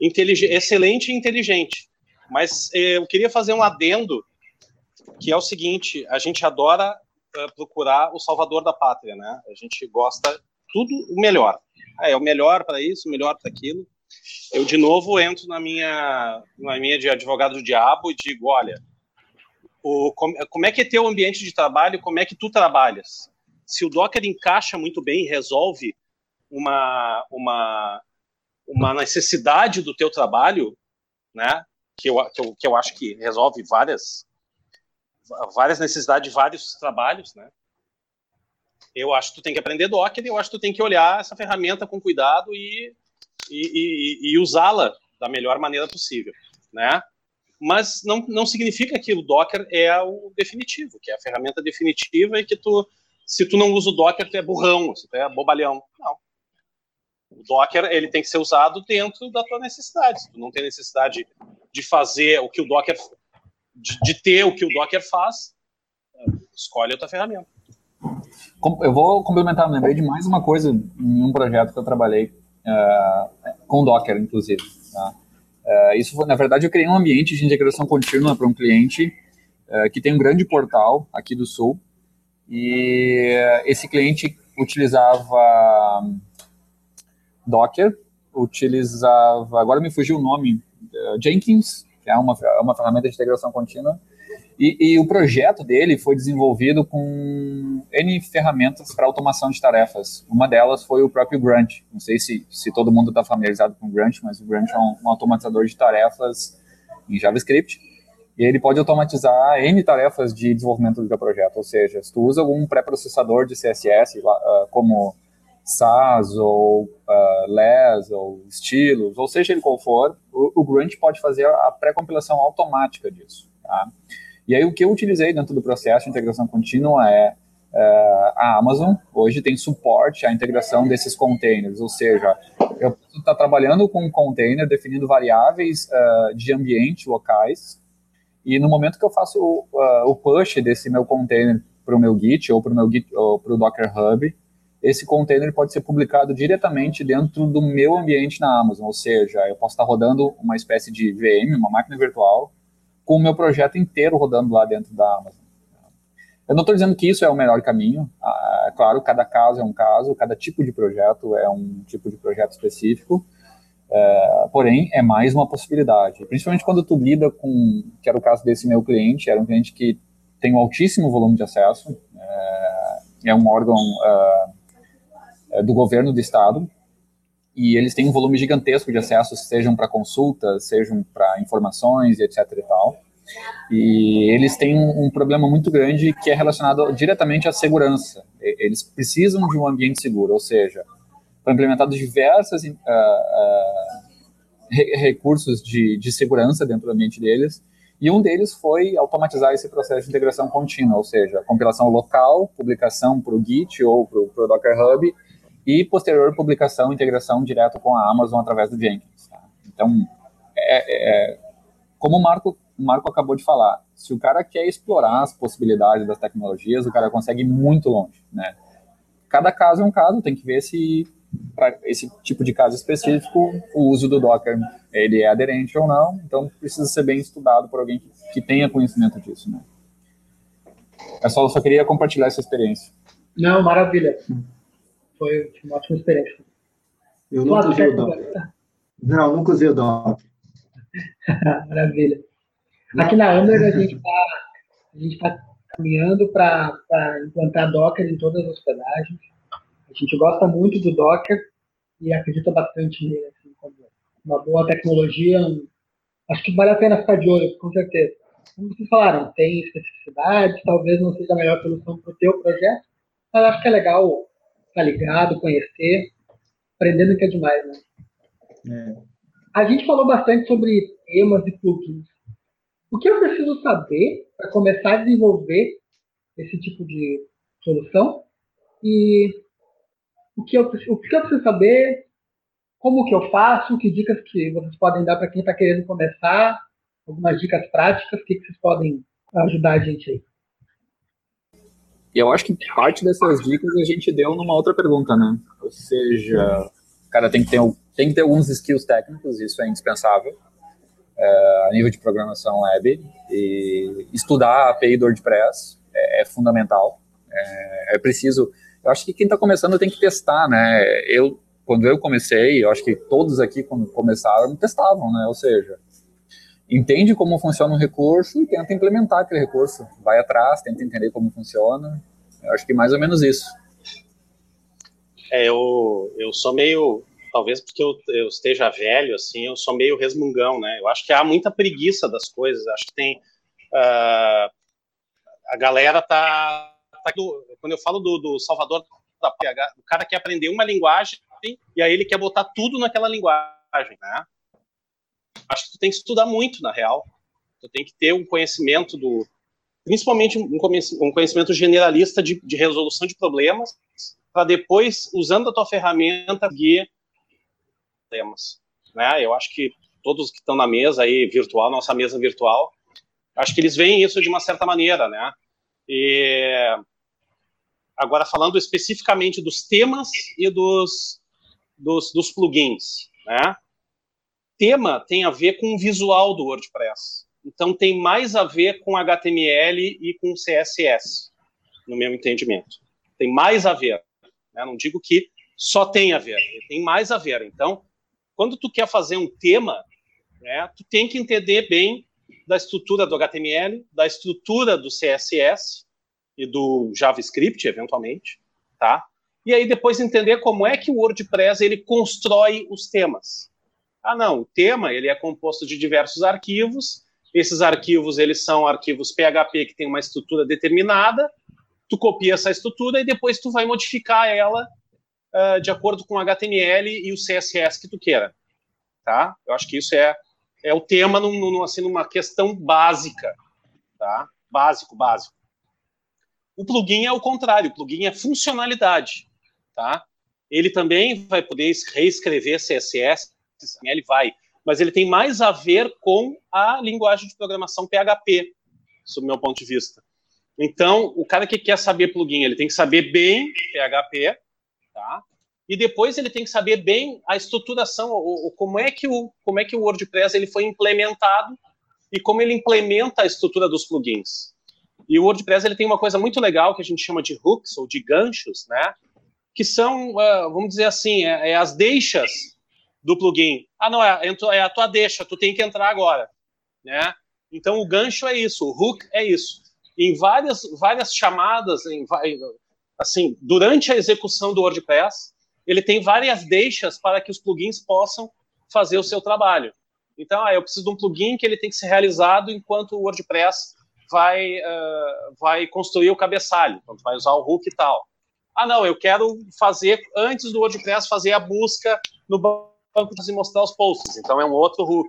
excelente e inteligente. Mas eh, eu queria fazer um adendo, que é o seguinte, a gente adora uh, procurar o salvador da pátria, né? A gente gosta tudo o melhor. Ah, é o melhor para isso, o melhor para aquilo. Eu, de novo, entro na minha, na minha de advogado do diabo e digo, olha, o, como, como é que é teu ambiente de trabalho, como é que tu trabalhas? se o Docker encaixa muito bem e resolve uma, uma, uma necessidade do teu trabalho, né, que eu, que eu, que eu acho que resolve várias, várias necessidades de vários trabalhos, né, eu acho que tu tem que aprender Docker eu acho que tu tem que olhar essa ferramenta com cuidado e, e, e, e usá-la da melhor maneira possível, né? Mas não, não significa que o Docker é o definitivo, que é a ferramenta definitiva e que tu se tu não usa o Docker, tu é burrão, tu é bobalhão. Não. O Docker ele tem que ser usado dentro da tua necessidade. Se tu não tem necessidade de fazer o que o Docker, de, de ter o que o Docker faz, escolhe outra ferramenta. Eu vou complementar, me lembrei de mais uma coisa em um projeto que eu trabalhei uh, com Docker, inclusive. Tá? Uh, isso foi, na verdade, eu criei um ambiente de integração contínua para um cliente uh, que tem um grande portal aqui do Sul, e esse cliente utilizava Docker, utilizava, agora me fugiu o nome, uh, Jenkins, que é uma, é uma ferramenta de integração contínua, e, e, o projeto dele foi desenvolvido com N ferramentas para automação de tarefas. Uma delas foi o próprio Grunt. Não sei se, se todo mundo está familiarizado com o Grunt, mas o Grunt é um, um automatizador de tarefas em JavaScript e ele pode automatizar N tarefas de desenvolvimento do projeto, ou seja, se tu usa algum pré-processador de CSS, uh, como SAS ou uh, LES ou Estilos, ou seja ele qual for, o, o Grunt pode fazer a pré-compilação automática disso. Tá? E aí o que eu utilizei dentro do processo de integração contínua é uh, a Amazon hoje tem suporte à integração desses containers, ou seja, eu posso estar trabalhando com um container definindo variáveis uh, de ambiente locais e no momento que eu faço o, push desse meu container para o meu Git ou para o meu Docker Hub, esse container pode ser publicado diretamente dentro do meu ambiente na Amazon, ou seja, eu posso estar rodando uma espécie de VM, uma máquina virtual, com o meu projeto inteiro rodando lá dentro da Amazon. Eu não estou dizendo que isso é o melhor caminho, ah, é claro, cada caso é um caso, cada tipo de projeto é um tipo de projeto específico, é, porém, é mais uma possibilidade. Principalmente quando tu lida com, que era o caso desse meu cliente, era um cliente que tem um altíssimo volume de acesso, é, é um órgão é do governo do estado, e eles têm um volume gigantesco de acessos, sejam para consultas, sejam para informações, etc e tal. E eles têm um, um, problema muito grande que é relacionado diretamente à segurança. Eles precisam de um ambiente seguro, ou seja, foram implementados diversos uh, uh, re recursos de, de segurança dentro do ambiente deles, e um deles foi automatizar esse processo de integração contínua, ou seja, compilação local, publicação para o Git ou para o Docker Hub, e posterior publicação integração direto com a Amazon através do Jenkins. Tá? Então, é, é, como o Marco, o Marco acabou de falar, se o cara quer explorar as possibilidades das tecnologias, o cara consegue ir muito longe. Né? Cada caso é um caso, tem que ver se para esse tipo de caso específico, o uso do Docker ele é aderente ou não, então precisa ser bem estudado por alguém que, que tenha conhecimento disso, né? Eu só, só queria compartilhar essa experiência. Não, maravilha. Foi uma ótima experiência. Eu nunca usei o Docker. Não, nunca usei o Docker. maravilha. Aqui na Amber a gente está tá caminhando para implantar Docker em todas as hospedagens. A gente gosta muito do Docker e acredita bastante nele, assim, como uma boa tecnologia. Acho que vale a pena ficar de olho, com certeza. Como vocês falaram, tem especificidades, talvez não seja a melhor solução para o teu projeto, mas acho que é legal estar ligado, conhecer, aprendendo que é demais, né? É. a gente falou bastante sobre temas e plugins. O que eu preciso saber para começar a desenvolver esse tipo de solução? E o que eu, o que eu preciso saber? Como que eu faço? Que dicas que vocês podem dar para quem está querendo começar? Algumas dicas práticas, o que, que vocês podem ajudar a gente aí? E eu acho que parte dessas dicas a gente deu numa outra pergunta, né? Ou seja, o cara tem que ter, tem que ter alguns skills técnicos, isso é indispensável, é, a nível de programação web, e estudar a API do WordPress é, é fundamental. É, é, preciso. Eu acho que quem está começando tem que testar, né? Eu, quando eu comecei, eu acho que todos aqui, quando começaram, testavam, né? Ou seja, entende como funciona um recurso e tenta implementar aquele recurso. Vai atrás, tenta entender como funciona. Eu acho que mais ou menos isso. É, eu, eu sou meio, talvez porque eu, eu esteja velho, assim, eu sou meio resmungão, né? Eu acho que há muita preguiça das coisas. Acho que tem. Uh, a galera tá. tá do, quando eu falo do, do Salvador da o cara quer aprender uma linguagem e aí ele quer botar tudo naquela linguagem, né? Acho que tu tem que estudar muito, na real. Tu tem que ter um conhecimento do. Principalmente um conhecimento generalista de, de resolução de problemas, para depois, usando a tua ferramenta, guiar problemas. Né? Eu acho que todos que estão na mesa aí, virtual, nossa mesa virtual, acho que eles veem isso de uma certa maneira, né? E agora falando especificamente dos temas e dos, dos, dos plugins, né? Tema tem a ver com o visual do WordPress. Então tem mais a ver com HTML e com CSS, no meu entendimento. Tem mais a ver. Né? Não digo que só tem a ver, tem mais a ver. Então, quando tu quer fazer um tema, né, tu tem que entender bem da estrutura do HTML, da estrutura do CSS e do JavaScript, eventualmente, tá? E aí depois entender como é que o WordPress ele constrói os temas. Ah, não, o tema ele é composto de diversos arquivos. Esses arquivos eles são arquivos PHP que tem uma estrutura determinada. Tu copia essa estrutura e depois tu vai modificar ela uh, de acordo com o HTML e o CSS que tu queira, tá? Eu acho que isso é é o tema num, num, assim numa questão básica, tá? Básico, básico. O plugin é o contrário. O plugin é funcionalidade, tá? Ele também vai poder reescrever CSS ele vai, mas ele tem mais a ver com a linguagem de programação PHP, sob meu ponto de vista. Então, o cara que quer saber plugin, ele tem que saber bem PHP, tá? E depois ele tem que saber bem a estruturação, o, o, como é que o como é que o WordPress ele foi implementado e como ele implementa a estrutura dos plugins. E o WordPress ele tem uma coisa muito legal que a gente chama de hooks ou de ganchos, né? Que são, uh, vamos dizer assim, é, é as deixas do plugin. Ah, não, é, é a tua deixa, tu tem que entrar agora. Né? Então, o gancho é isso, o hook é isso. Em várias, várias chamadas, em, assim, durante a execução do WordPress, ele tem várias deixas para que os plugins possam fazer o seu trabalho. Então, ah, eu preciso de um plugin que ele tem que ser realizado enquanto o WordPress vai, uh, vai construir o cabeçalho, então vai usar o hook e tal. Ah, não, eu quero fazer, antes do WordPress, fazer a busca no banco e mostrar os posts. Então é um outro hook.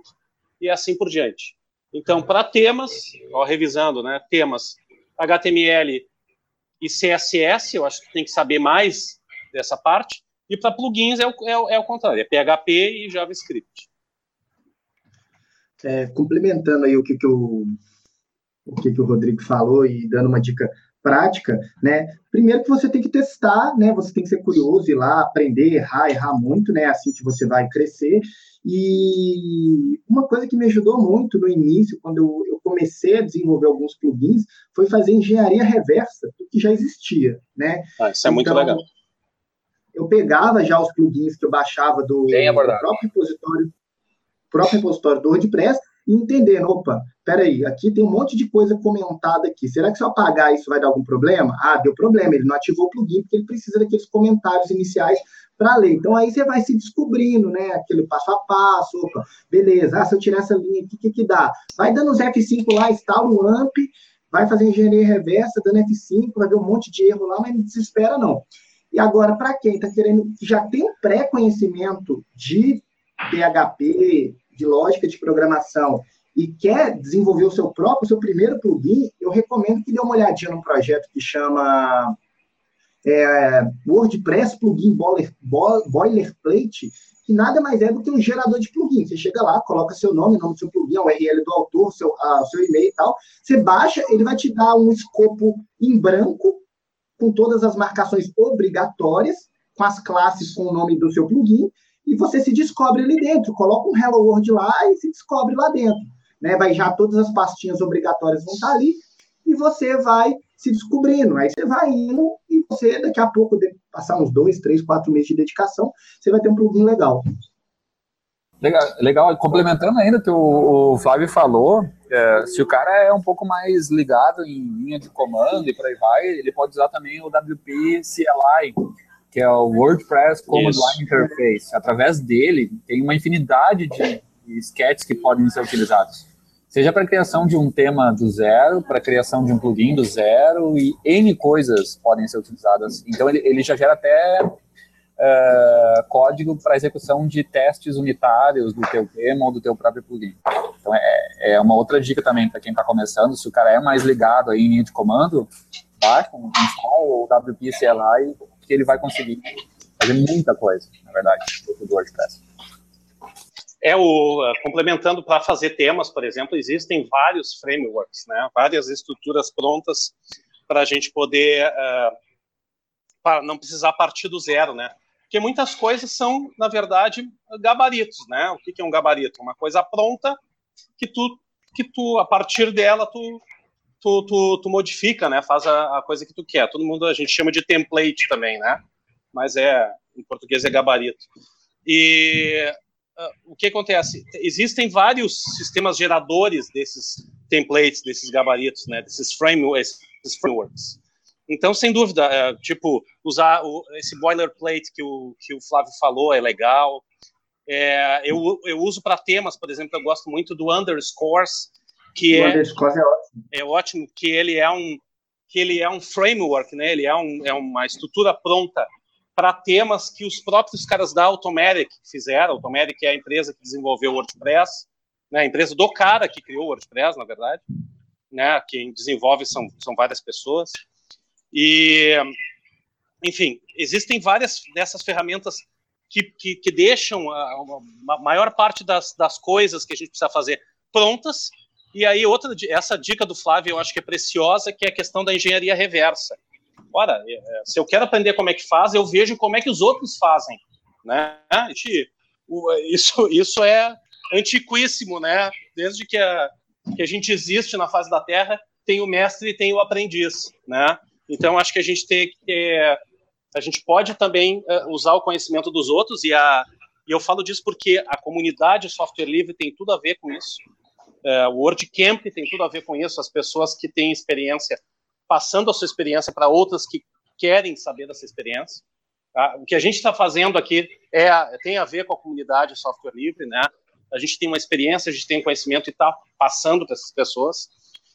E assim por diante. Então, para temas, ó, revisando, né? Temas HTML e CSS, eu acho que tem que saber mais dessa parte. E para plugins é o, é, é o contrário, é PHP e JavaScript. É, complementando aí o que, que, o, o que, que o Rodrigo falou e dando uma dica prática, né? Primeiro que você tem que testar, né? Você tem que ser curioso ir lá, aprender, errar, errar muito, né? Assim que você vai crescer. E uma coisa que me ajudou muito no início, quando eu, eu comecei a desenvolver alguns plugins, foi fazer engenharia reversa do que já existia, né? Ah, isso é então, muito legal. Eu pegava já os plugins que eu baixava do, do próprio repositório, próprio repositório do WordPress entendendo, opa, peraí, aqui tem um monte de coisa comentada aqui. Será que se eu apagar isso vai dar algum problema? Ah, deu problema, ele não ativou o plugin porque ele precisa daqueles comentários iniciais para ler. Então aí você vai se descobrindo, né? Aquele passo a passo, opa, beleza, ah, se eu tirar essa linha aqui, o que, que dá? Vai dando os F5 lá, instala um AMP, vai fazer engenharia reversa, dando F5, vai ver um monte de erro lá, mas não desespera, não. E agora, para quem está querendo, já tem um pré-conhecimento de PHP, de lógica de programação, e quer desenvolver o seu próprio, o seu primeiro plugin, eu recomendo que dê uma olhadinha num projeto que chama é, WordPress Plugin Boiler, Boilerplate, que nada mais é do que um gerador de plugin. Você chega lá, coloca seu nome, nome do seu plugin, a URL do autor, seu, a, seu e-mail e tal. Você baixa, ele vai te dar um escopo em branco, com todas as marcações obrigatórias, com as classes com o nome do seu plugin, e você se descobre ali dentro. Coloca um Hello World lá e se descobre lá dentro. Né? Vai já todas as pastinhas obrigatórias vão estar ali, e você vai se descobrindo. Aí você vai indo e você, daqui a pouco, passar uns dois, três, quatro meses de dedicação, você vai ter um plugin legal. Legal, legal. complementando ainda o que o, Flávio falou, é, se o cara é um pouco mais ligado em linha de comando e por aí vai, ele pode usar também o WP CLI, que é o WordPress Command Line Interface. Através dele, tem uma infinidade de sketches que podem ser utilizados seja para criação de um tema do zero, para a criação de um plugin do zero, e N coisas podem ser utilizadas. Então, ele, ele já gera até uh, código para execução de testes unitários do teu tema ou do teu próprio plugin. Então, é, é uma outra dica também para quem está começando, se o cara é mais ligado aí em linha de comando, baixa um install ou WP CLI, que ele vai conseguir fazer muita coisa, na verdade, do WordPress. É o uh, complementando para fazer temas, por exemplo, existem vários frameworks, né? Várias estruturas prontas para a gente poder uh, para não precisar partir do zero, né? Porque muitas coisas são, na verdade, gabaritos, né? O que é um gabarito? Uma coisa pronta que tu que tu a partir dela tu tu, tu, tu modifica, né? Faz a, a, coisa que tu quer. Todo mundo a gente chama de template também, né? Mas é em português é gabarito. E uh, o que acontece? Existem vários sistemas geradores desses templates, desses gabaritos, né, desses, frameworks, esses frameworks. Então, sem dúvida, é, tipo, usar o, esse boilerplate que o, que o Flávio falou é legal. É, eu, eu uso para temas, por exemplo, eu gosto muito do underscores, que o é, é ótimo. É ótimo, que ele é um que ele é um framework, né? Ele é, um, é uma estrutura pronta para temas que os próprios caras da Automatic fizeram. Automatic é a empresa que desenvolveu o WordPress, né, a empresa do cara que criou o WordPress, na verdade. Né, quem desenvolve são, são várias pessoas. E, enfim, existem várias dessas ferramentas que, que, que deixam a, a, maior parte das, das coisas que a gente precisa fazer prontas. E aí, outra, essa dica do Flávio eu acho que é preciosa, que é a questão da engenharia reversa ora, é, é, se eu quero aprender como é que faz, eu vejo como é que os outros fazem, né? Isso, isso é antiquíssimo, né? Desde que a, que a gente existe na face da Terra, tem o mestre e tem o aprendiz, né? Então, acho que a gente tem que a gente pode também usar o conhecimento dos outros e a e eu falo disso porque a comunidade software livre tem tudo a ver com isso. Uh, o WordCamp tem tudo a ver com isso. As pessoas que têm experiência passando a sua experiência para outras que querem saber dessa experiência. Tá? O que a gente está fazendo aqui é, tem a ver com a comunidade software livre, né? A gente tem uma experiência, a gente tem conhecimento e está passando para essas pessoas.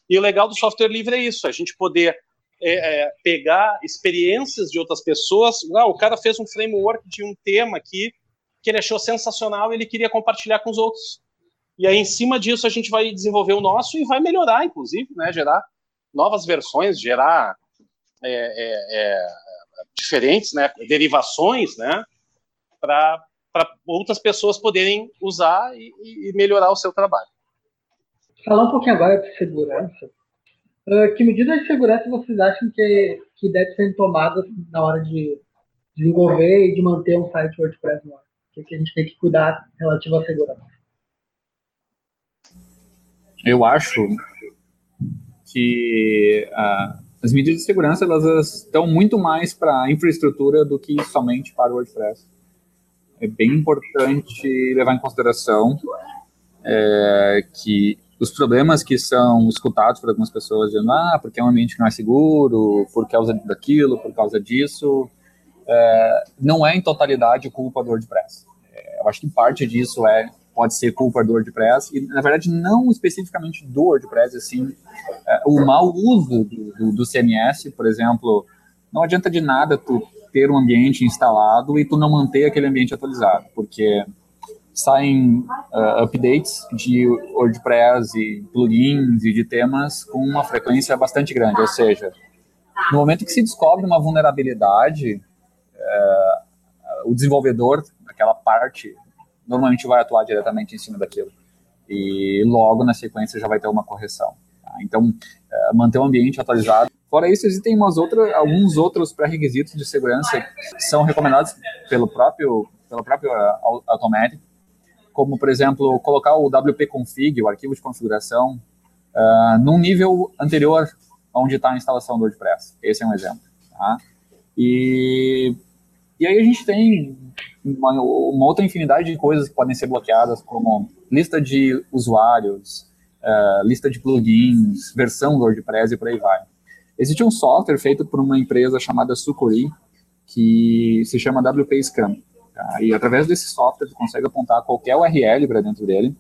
E o legal do software livre é isso, a gente poder é, é, pegar experiências de outras pessoas. Ah, o cara fez um framework de um tema aqui que ele achou sensacional e ele queria compartilhar com os outros. E aí, em cima disso, a gente vai desenvolver o nosso e vai melhorar, inclusive, né, gerar novas versões, gerar é, é, é, diferentes, né, derivações, né, para outras pessoas poderem usar e, e, melhorar o seu trabalho. Falar um pouquinho agora de segurança. Uh, que medidas de segurança vocês acham que, que devem ser tomadas na hora de desenvolver e de manter um site WordPress no ar? O que, a gente tem que cuidar relativo à segurança? Eu acho que uh, as medidas de segurança elas estão muito mais para a infraestrutura do que somente para o WordPress. É bem importante levar em consideração é, que os problemas que são escutados por algumas pessoas dizendo, ah, porque é um ambiente que não é seguro, por causa daquilo, por causa disso, é, não é em totalidade culpa do WordPress. É, eu acho que parte disso é pode ser culpa do WordPress, e na verdade não especificamente do WordPress, assim, o mau uso do, do, do, CMS, por exemplo, não adianta de nada tu ter um ambiente instalado e tu não manter aquele ambiente atualizado, porque saem uh, updates de WordPress e plugins e de temas com uma frequência bastante grande. Ou seja, no momento que se descobre uma vulnerabilidade, uh, o desenvolvedor, aquela parte, normalmente vai atuar diretamente em cima daquilo. E logo na sequência já vai ter uma correção. Tá? Então, uh, manter o ambiente atualizado. Fora isso, existem umas outras, alguns outros pré-requisitos de segurança que são recomendados pelo próprio, pelo próprio Automatic, como, por exemplo, colocar o wp-config, o arquivo de configuração, uh, num nível anterior onde está a instalação do WordPress. Esse é um exemplo. Tá? E, e aí a gente tem uma, uma, outra infinidade de coisas que podem ser bloqueadas, como lista de usuários, uh, lista de plugins, versão do WordPress e por aí vai. Existe um software feito por uma empresa chamada Sucuri, que se chama WP Scan. Tá? E através desse software, tu consegue apontar qualquer URL para dentro dele,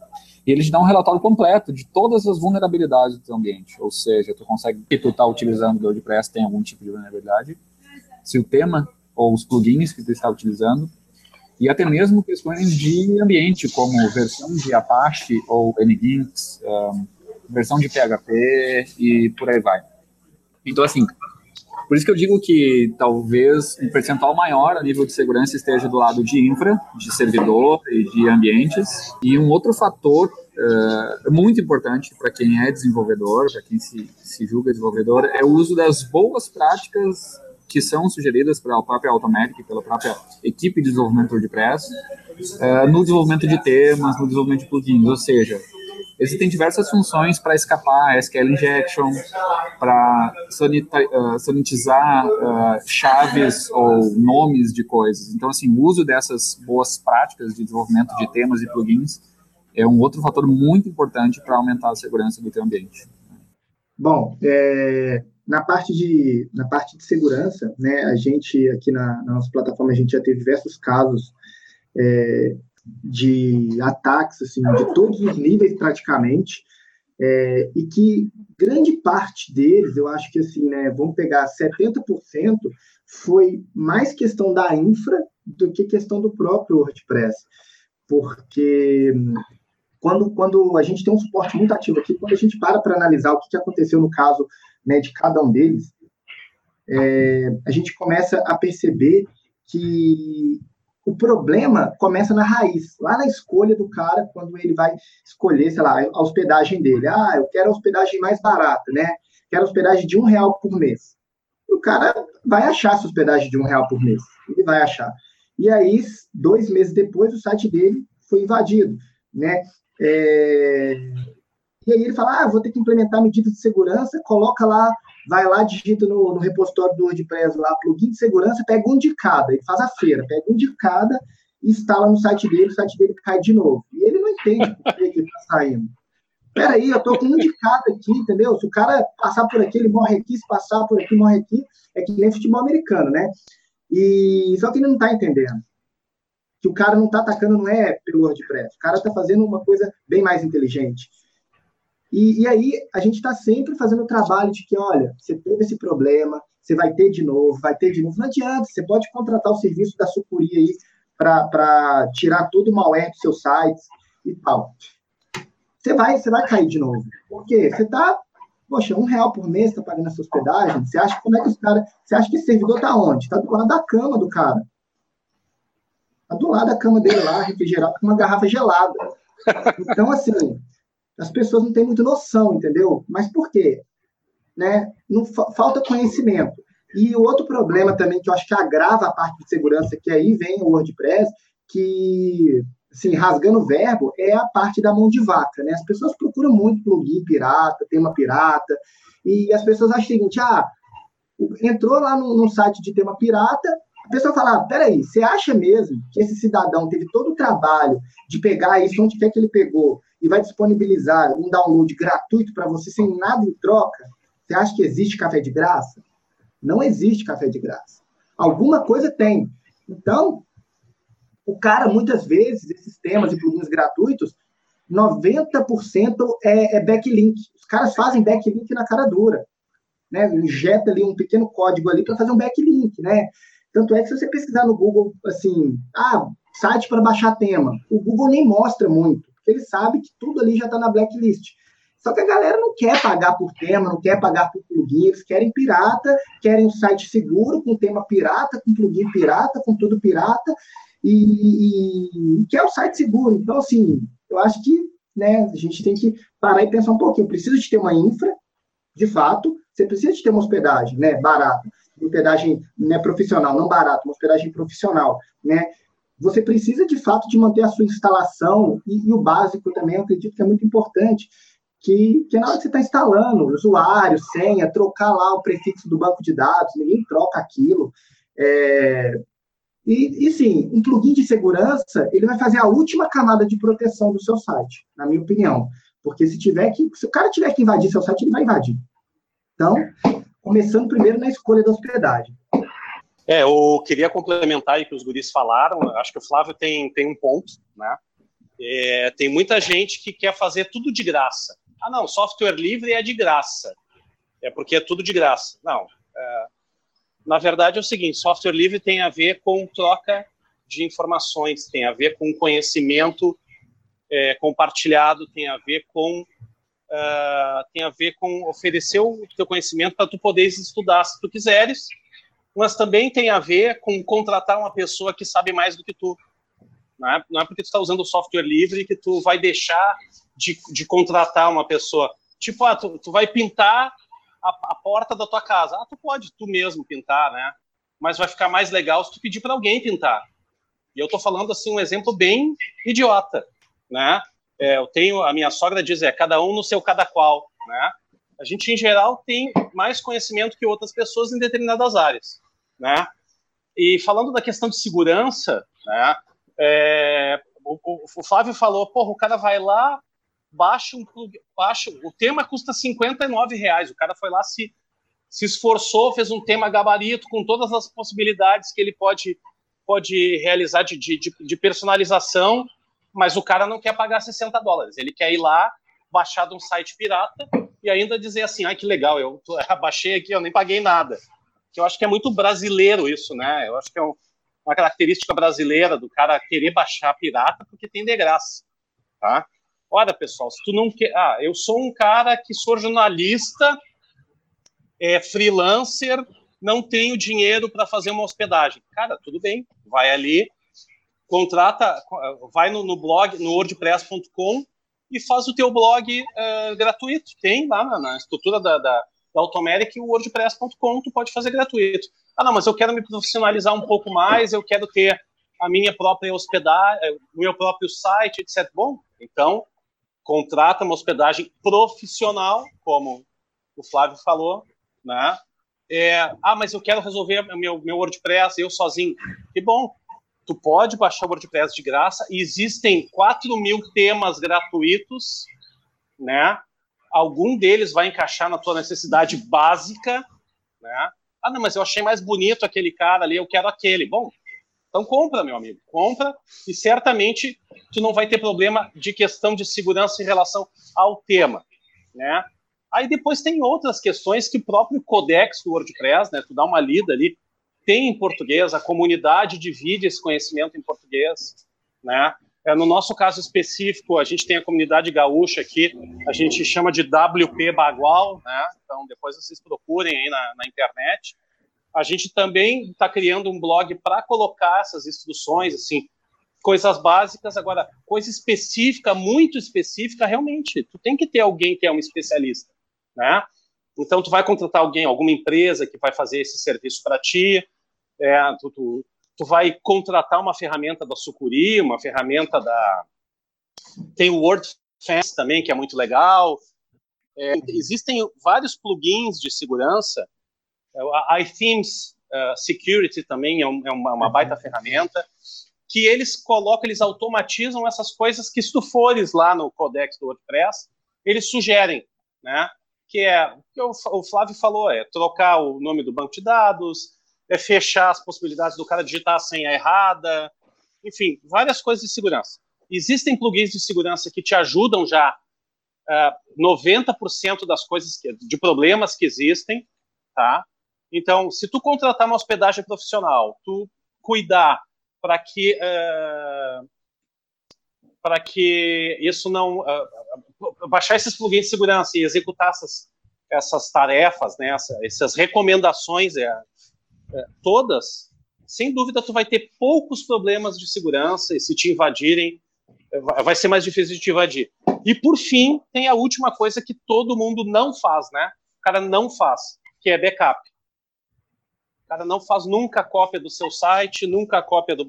e ele te dá um relatório completo de todas as vulnerabilidades do teu ambiente. Ou seja, tu consegue que tu está utilizando o WordPress tem algum tipo de vulnerabilidade, se o tema ou os plugins que tu está utilizando, e até mesmo questões de ambiente, como versão de Apache ou Nginx, um, versão de PHP e por aí vai. Então, assim, por isso que eu digo que talvez um percentual maior a nível de segurança esteja do lado de infra, de servidor e de ambientes. E um outro fator uh, muito importante para quem é desenvolvedor, para quem se, se julga desenvolvedor, é o uso das boas práticas que são sugeridas pela própria Automatic, pela própria equipe de desenvolvimento WordPress, uh, no desenvolvimento de temas, no desenvolvimento de plugins. Ou seja, Existem diversas funções para escapar SQL injection, para uh, sanitizar uh, chaves ou nomes de coisas. Então, assim, o uso dessas boas práticas de desenvolvimento de temas e plugins é um outro fator muito importante para aumentar a segurança do teu ambiente. Bom, é, na parte de na parte de segurança, né, a gente aqui na, na nossa plataforma a gente já teve diversos casos é, de ataques, assim, de todos os níveis praticamente, é, e que grande parte deles, eu acho que assim, né, vamos pegar 70%, foi mais questão da infra do que questão do próprio WordPress, porque quando, quando a gente tem um suporte muito ativo aqui, quando a gente para para analisar o que, que aconteceu no caso né, de cada um deles, é, a gente começa a perceber que o problema começa na raiz, lá na escolha do cara, quando ele vai escolher, sei lá, a hospedagem dele. Ah, eu quero a hospedagem mais barata, né? Quero a hospedagem de um real por mês. E o cara vai achar essa hospedagem de um real por mês. Ele vai achar. E aí, dois meses depois, o site dele foi invadido, né? É... E aí ele fala, ah, vou ter que implementar medidas de segurança, coloca lá vai lá, digita no, no repositório do WordPress lá, plugin de segurança, pega um de cada, ele faz a feira, pega um de cada instala no site dele, o site dele cai de novo. E ele não entende por que ele está saindo. Peraí, eu tô com um de cada aqui, entendeu? Se o cara passar por aqui, ele morre aqui, se passar por aqui, morre aqui. É que nem futebol americano, né? E só que ele não está entendendo. Que o cara não está atacando, não é pelo WordPress. O cara está fazendo uma coisa bem mais inteligente. E, e aí a gente está sempre fazendo o trabalho de que, olha, você teve esse problema, você vai ter de novo, vai ter de novo. Não adianta, você pode contratar o serviço da Sucuri aí para tirar todo o malware dos seus sites e tal. Você vai, você vai cair de novo. Por quê? Você está, poxa, um real por mês está pagando essa hospedagem. Você acha como é que os caras. Você acha que esse servidor está onde? Está do lado da cama do cara. Está do lado da cama dele lá, refrigerado, com uma garrafa gelada. Então, assim, as pessoas não têm muita noção, entendeu? Mas por quê? Né? Não, falta conhecimento. E o outro problema também que eu acho que agrava a parte de segurança, que aí vem o WordPress, que, assim, rasgando o verbo, é a parte da mão de vaca, né? As pessoas procuram muito plugin pirata, tema pirata, e as pessoas acham o seguinte, ah, entrou lá no, no site de tema pirata, a pessoa fala, ah, peraí, você acha mesmo que esse cidadão teve todo o trabalho de pegar isso onde quer que ele pegou e vai disponibilizar um download gratuito para você sem nada em troca? Você acha que existe café de graça? Não existe café de graça. Alguma coisa tem. Então, o cara, muitas vezes, esses temas e plugins gratuitos, 90% é, é backlink. Os caras fazem backlink na cara dura. Né? Injeta ali um pequeno código ali para fazer um backlink, né? Tanto é que se você pesquisar no Google, assim, ah, site para baixar tema, o Google nem mostra muito, ele sabe que tudo ali já está na blacklist. Só que a galera não quer pagar por tema, não quer pagar por plugin, eles querem pirata, querem um site seguro, com tema pirata, com plugin pirata, com tudo pirata, e, e quer o site seguro. Então, assim, eu acho que né, a gente tem que parar e pensar um pouquinho. Eu preciso de ter uma infra, de fato, você precisa de ter uma hospedagem né, barata, uma hospedagem né, profissional, não barata, uma hospedagem profissional, né? Você precisa, de fato, de manter a sua instalação, e, e o básico também, eu acredito que é muito importante, que, que na hora que você está instalando, usuário, senha, trocar lá o prefixo do banco de dados, ninguém troca aquilo. É... E, e sim, um plugin de segurança, ele vai fazer a última camada de proteção do seu site, na minha opinião. Porque se tiver que, se o cara tiver que invadir seu site, ele vai invadir. Então, começando primeiro na escolha da hospedagem. É, eu queria complementar aí que os guris falaram, acho que o Flávio tem, tem um ponto, né? É, tem muita gente que quer fazer tudo de graça. Ah, não, software livre é de graça. É porque é tudo de graça. Não. É, na verdade é o seguinte: software livre tem a ver com troca de informações, tem a ver com conhecimento é, compartilhado, tem a ver com uh, tem a ver com oferecer o teu conhecimento para tu poderes estudar se tu quiseres, mas também tem a ver com contratar uma pessoa que sabe mais do que tu. Não é, é porque tu está usando software livre que tu vai deixar de, de contratar uma pessoa. Tipo, ah, tu, tu vai pintar a, a, porta da tua casa. Ah, tu pode tu mesmo pintar, né? Mas vai ficar mais legal se tu pedir para alguém pintar. E eu tô falando assim um exemplo bem idiota, né? É, eu tenho a minha sogra diz é cada um no seu cada qual, né? A gente em geral tem mais conhecimento que outras pessoas em determinadas áreas, né? E falando da questão de segurança, né? É, o, o, Flávio falou, porra, o cara vai lá, baixa um baixa, o tema custa 59 reais, o cara foi lá se se esforçou, fez um tema gabarito com todas as possibilidades que ele pode pode realizar de, de, de personalização, mas o cara não quer pagar 60 dólares, ele quer ir lá, baixar de um site pirata e ainda dizer assim, ai que legal, eu baixei aqui, eu nem paguei nada. Que eu acho que é muito brasileiro isso, né? Eu acho que é um, uma característica brasileira do cara querer baixar pirata porque tem de graça, tá? Olha, pessoal, se tu não quer. Ah, eu sou um cara que sou jornalista, é freelancer, não tenho dinheiro para fazer uma hospedagem. Cara, tudo bem, vai ali, contrata, vai no, no blog, no wordpress.com e faz o teu blog uh, gratuito. Tem lá na, na estrutura da, da, da Automeric o wordpress.com, tu pode fazer gratuito. Ah, não, mas eu quero me profissionalizar um pouco mais, eu quero ter a minha própria hospedagem, o meu próprio site, etc. Bom, então contrata uma hospedagem profissional, como o Flávio falou, né? É, ah, mas eu quero resolver meu, meu WordPress eu sozinho. Que bom, tu pode baixar o WordPress de graça. E existem 4 mil temas gratuitos, né? Algum deles vai encaixar na tua necessidade básica, né? Ah, não, mas eu achei mais bonito aquele cara ali, eu quero aquele. Bom, então compra, meu amigo, compra e certamente tu não vai ter problema de questão de segurança em relação ao tema, né? Aí depois tem outras questões que o próprio codex do WordPress, né, tu dá uma lida ali, tem em português, a comunidade divide esse conhecimento em português, né? É, no nosso caso específico, a gente tem a comunidade gaúcha aqui, a gente chama de WP Bagual, né? Então depois vocês procurem aí na, na internet. A gente também está criando um blog para colocar essas instruções, assim, coisas básicas. Agora, coisa específica, muito específica, realmente, tu tem que ter alguém que é um especialista, né? Então, tu vai contratar alguém, alguma empresa que vai fazer esse serviço para ti. É, tu, tu, tu, vai contratar uma ferramenta da Sucuri, uma ferramenta da. Tem o WordFence também, que é muito legal. É, existem vários plugins de segurança a iThemes uh, Security também é, um, é uma, uma, baita ferramenta que eles colocam, eles automatizam essas coisas que se tu fores lá no codex do WordPress, eles sugerem, né? Que é o que o Flávio falou, é trocar o nome do banco de dados, é fechar as possibilidades do cara digitar a senha errada, enfim, várias coisas de segurança. Existem plugins de segurança que te ajudam já uh, 90% das coisas que, de problemas que existem, tá? Então, se tu contratar uma hospedagem profissional, tu cuidar para que uh, para que isso não uh, baixar esses plugins de segurança e executar essas, essas tarefas, né, essa, essas recomendações, é, é, todas, sem dúvida tu vai ter poucos problemas de segurança e se te invadirem vai ser mais difícil de te invadir. E por fim, tem a última coisa que todo mundo não faz, né? O cara não faz, que é backup. O cara não faz nunca cópia do seu site, nunca cópia do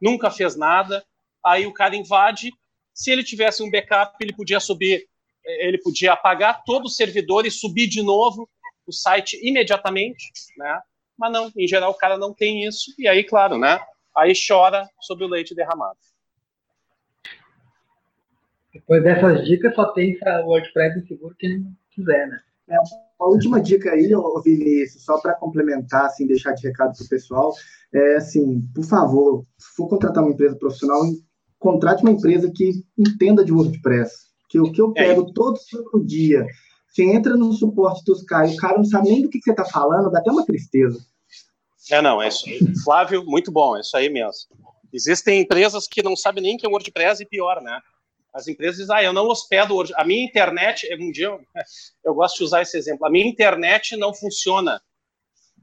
nunca fez nada. Aí o cara invade. Se ele tivesse um backup, ele podia subir, ele podia apagar todo o servidor e subir de novo o site imediatamente, né? Mas não, em geral o cara não tem isso e aí, claro, né? Aí chora sobre o leite derramado. Depois dessas dicas, só tem o WordPress seguro quem quiser, né? É, a última dica aí, Vinícius, só para complementar, assim, deixar de recado para o pessoal, é assim, por favor, se for contratar uma empresa profissional, contrate uma empresa que entenda de WordPress. Que o que eu é pego é. todo santo dia, você entra no suporte dos caras, o cara não sabe nem do que, você está falando, dá até uma tristeza. É, não, é isso. Flávio, muito bom, é isso aí mesmo. Existem empresas que não sabem nem que é WordPress e pior, né? As empresas dizem, ah, eu não hospedo hoje. A minha internet, um dia eu, eu gosto de usar esse exemplo, a minha internet não funciona.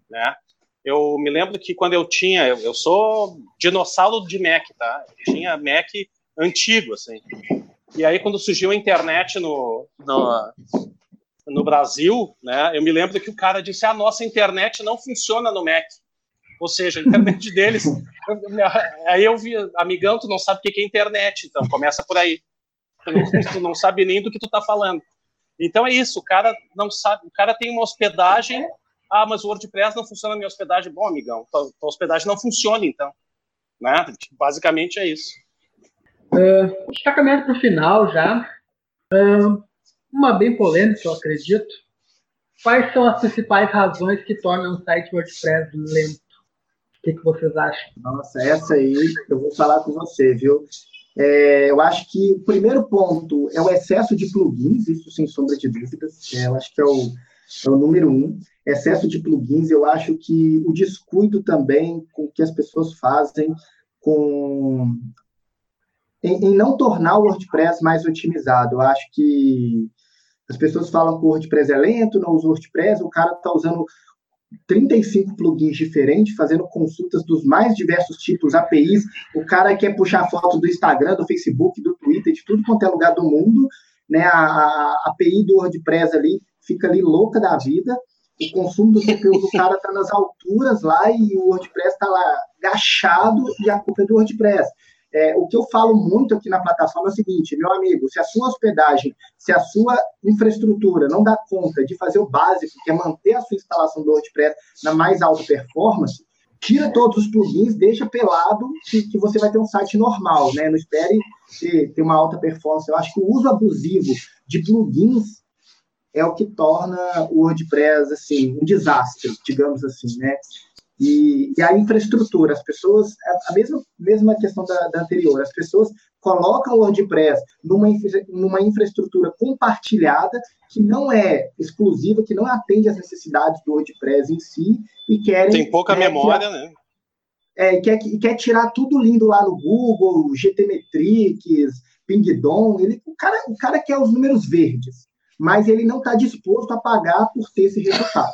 Né? Eu me lembro que quando eu tinha, eu, eu sou dinossauro de Mac, tá? Eu tinha Mac antigo, assim. E aí, quando surgiu a internet no, no, no Brasil, né, eu me lembro que o cara disse: a nossa internet não funciona no Mac. Ou seja, a internet deles. aí eu vi, amigão, tu não sabe o que é internet, então começa por aí tu não, tu não sabe nem do que tu tá falando. Então é isso, o cara não sabe, o cara tem uma hospedagem, ah, mas o WordPress não funciona na minha hospedagem. Bom, amigão, tua, tua hospedagem não funciona, então. Né? Basicamente é isso. Uh, a gente está caminhando para o final já. Uh, uma bem polêmica, eu acredito. Quais são as principais razões que tornam o site WordPress lento? O que, que vocês acham? Nossa, essa aí eu vou falar com você, viu? É, eu acho que o primeiro ponto é o excesso de plugins, isso sem sombra de dúvidas. É, eu acho que é o, é o número um. Excesso de plugins, eu acho que o descuido também com que as pessoas fazem com em, em não tornar o WordPress mais otimizado. Eu acho que as pessoas falam que o WordPress é lento, não usa o WordPress, o cara está usando 35 plugins diferentes, fazendo consultas dos mais diversos tipos, APIs. O cara quer puxar foto do Instagram, do Facebook, do Twitter, de tudo quanto é lugar do mundo. Né? A, a, a API do WordPress ali fica ali louca da vida. O consumo do CPU do cara está nas alturas lá e o WordPress está lá gachado e a culpa é do WordPress. É, o que eu falo muito aqui na plataforma é o seguinte, meu amigo, se a sua hospedagem, se a sua infraestrutura não dá conta de fazer o básico, que é manter a sua instalação do WordPress na mais alta performance, tira todos os plugins, deixa pelado, que, que você vai ter um site normal, né? Não espere ter, ter uma alta performance. Eu acho que o uso abusivo de plugins é o que torna o WordPress assim um desastre, digamos assim, né? E, e, a infraestrutura, as pessoas, a mesma, mesma questão da, da anterior, as pessoas colocam o WordPress numa, numa infraestrutura compartilhada que não é exclusiva, que não atende às necessidades do WordPress em si e querem... Tem pouca é, memória, tirar, né? É, e quer, e quer tirar tudo lindo lá no Google, GTmetrix, Pingdom, ele, o, cara, o cara quer os números verdes, mas ele não está disposto a pagar por ter esse resultado.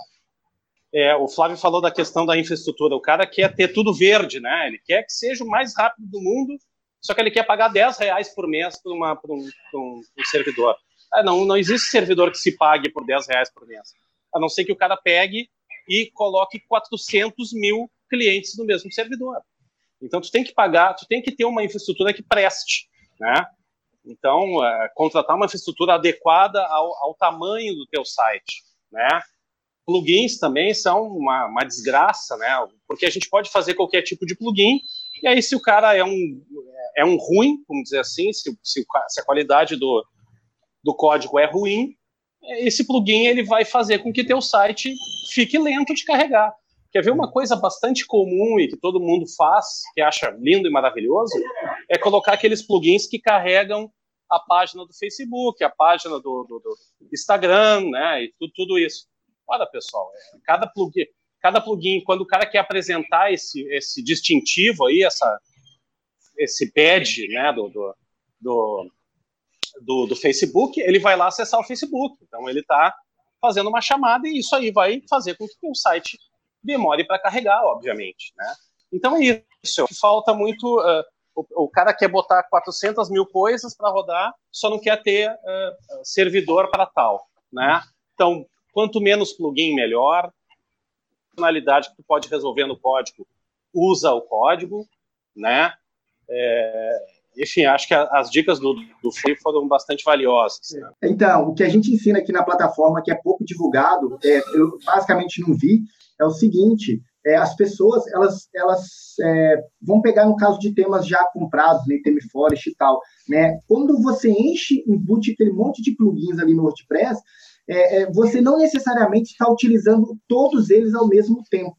É, o Flávio falou da questão da infraestrutura. O cara quer ter tudo verde, né? Ele quer que seja o mais rápido do mundo, só que ele quer pagar 10 reais por mês para, um, um, um, servidor. Ah, não, não existe servidor que se pague por 10 reais por mês. A não ser que o cara pegue e coloque 400 mil clientes no mesmo servidor. Então, tu tem que pagar, tu tem que ter uma infraestrutura que preste, né? Então, é, contratar uma infraestrutura adequada ao, ao tamanho do teu site, né? Plugins também são uma, uma desgraça, né? Porque a gente pode fazer qualquer tipo de plugin, e aí se o cara é um, é um ruim, vamos dizer assim, se, se, se a qualidade do, do código é ruim, esse plugin ele vai fazer com que teu site fique lento de carregar. Quer ver uma coisa bastante comum e que todo mundo faz, que acha lindo e maravilhoso, é colocar aqueles plugins que carregam a página do Facebook, a página do, do, do Instagram, né, e tudo, tudo isso. Olha, pessoal, é, cada plugin. cada plugin, quando o cara quer apresentar esse, esse distintivo aí, essa, esse badge né, do, do, do, do, do Facebook, ele vai lá acessar o Facebook. Então ele está fazendo uma chamada e isso aí vai fazer com que o site demore para carregar, obviamente. Né? Então é isso. Falta muito. Uh, o, o, cara quer botar 400 mil coisas para rodar, só não quer ter uh, servidor para tal. Né? Então, quanto menos plugin, melhor funcionalidade que tu pode resolver no código, usa o código, né? É, enfim, acho que as dicas do, do Free foram bastante valiosas. Né? Então, o que a gente ensina aqui na plataforma, que é pouco divulgado, é, eu basicamente não vi, é o seguinte, é, as pessoas, elas, elas é, vão pegar no caso de temas já comprados, né, Theme Forest e tal, né? Quando você enche boot, aquele monte de plugins ali no WordPress, é, é, você não necessariamente está utilizando todos eles ao mesmo tempo.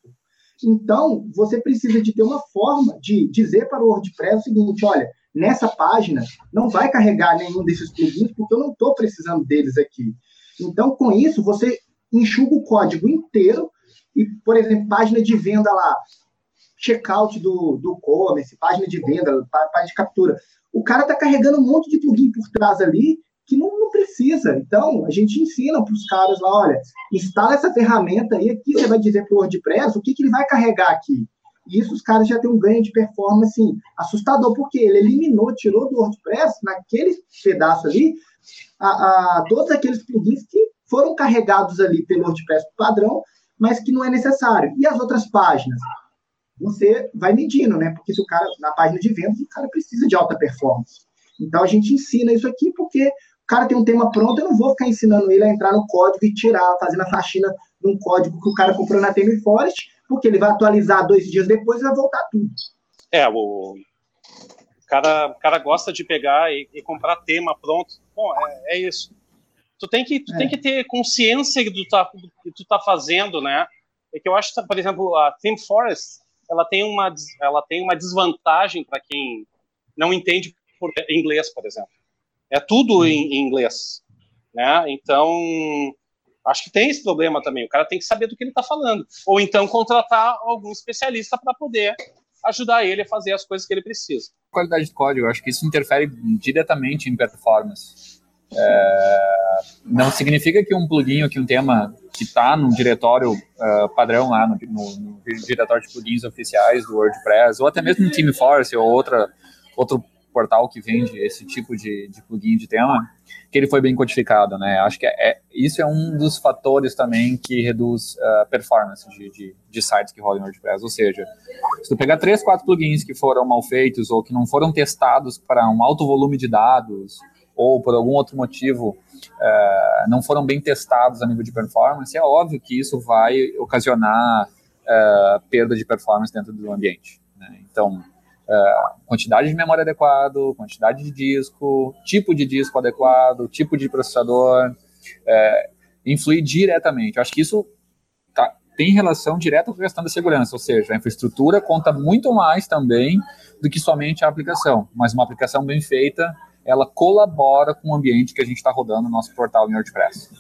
Então, você precisa de ter uma forma de dizer para o WordPress o seguinte: olha, nessa página não vai carregar nenhum desses plugins porque eu não estou precisando deles aqui. Então, com isso, você enxuga o código inteiro e, por exemplo, página de venda lá, checkout do, do e-commerce, página de venda, página de captura. O cara está carregando um monte de plugin por trás ali que não, não precisa. Então, a gente ensina para os caras lá, olha, instala essa ferramenta aí, aqui você vai dizer para o WordPress o que, que ele vai carregar aqui. E isso os caras já têm um ganho de performance assim, assustador, porque ele eliminou, tirou do WordPress, naquele pedaço ali, a, a, todos aqueles plugins que foram carregados ali pelo WordPress padrão, mas que não é necessário. E as outras páginas? Você vai medindo, né? Porque se o cara, na página de vendas, o cara precisa de alta performance. Então a gente ensina isso aqui porque cara tem um tema pronto, eu não vou ficar ensinando ele a entrar no código e tirar, fazendo a faxina num código que o cara comprou na Theme Forest, porque ele vai atualizar dois dias depois e vai voltar tudo. É, o cara, o cara gosta de pegar e, e comprar tema pronto. Bom, é, é, isso. Tu tem que, tu é. tem que ter consciência do, tá, do que tu tá fazendo, né? É que eu acho, por exemplo, a Theme Forest, ela tem uma, ela tem uma desvantagem para quem não entende por inglês, por exemplo é tudo uhum. em, em inglês, né? Então, acho que tem esse problema também. O cara tem que saber do que ele está falando. Ou então contratar algum especialista para poder ajudar ele a fazer as coisas que ele precisa. Qualidade de código, acho que isso interfere diretamente em performance. É, não significa que um plugin ou que um tema que está no diretório uh, padrão lá, no, no, no, diretório de plugins oficiais do WordPress, ou até mesmo no TeamForce ou outra, outro portal que vende esse tipo de, de plugin de tema, que ele foi bem codificado, né? Acho que é, isso é um dos fatores também que reduz a uh, performance de, de, de, sites que rodam WordPress. Ou seja, se tu pegar três, quatro plugins que foram mal feitos ou que não foram testados para um alto volume de dados ou por algum outro motivo uh, não foram bem testados a nível de performance, é óbvio que isso vai ocasionar uh, perda de performance dentro do ambiente. Né? Então, Uh, quantidade de memória adequado, quantidade de disco, tipo de disco adequado, tipo de processador, uh, influi diretamente. Eu acho que isso tá, tem relação direta com a questão da segurança, ou seja, a infraestrutura conta muito mais também do que somente a aplicação, mas uma aplicação bem feita, ela colabora com o ambiente que a gente está rodando no nosso portal em WordPress.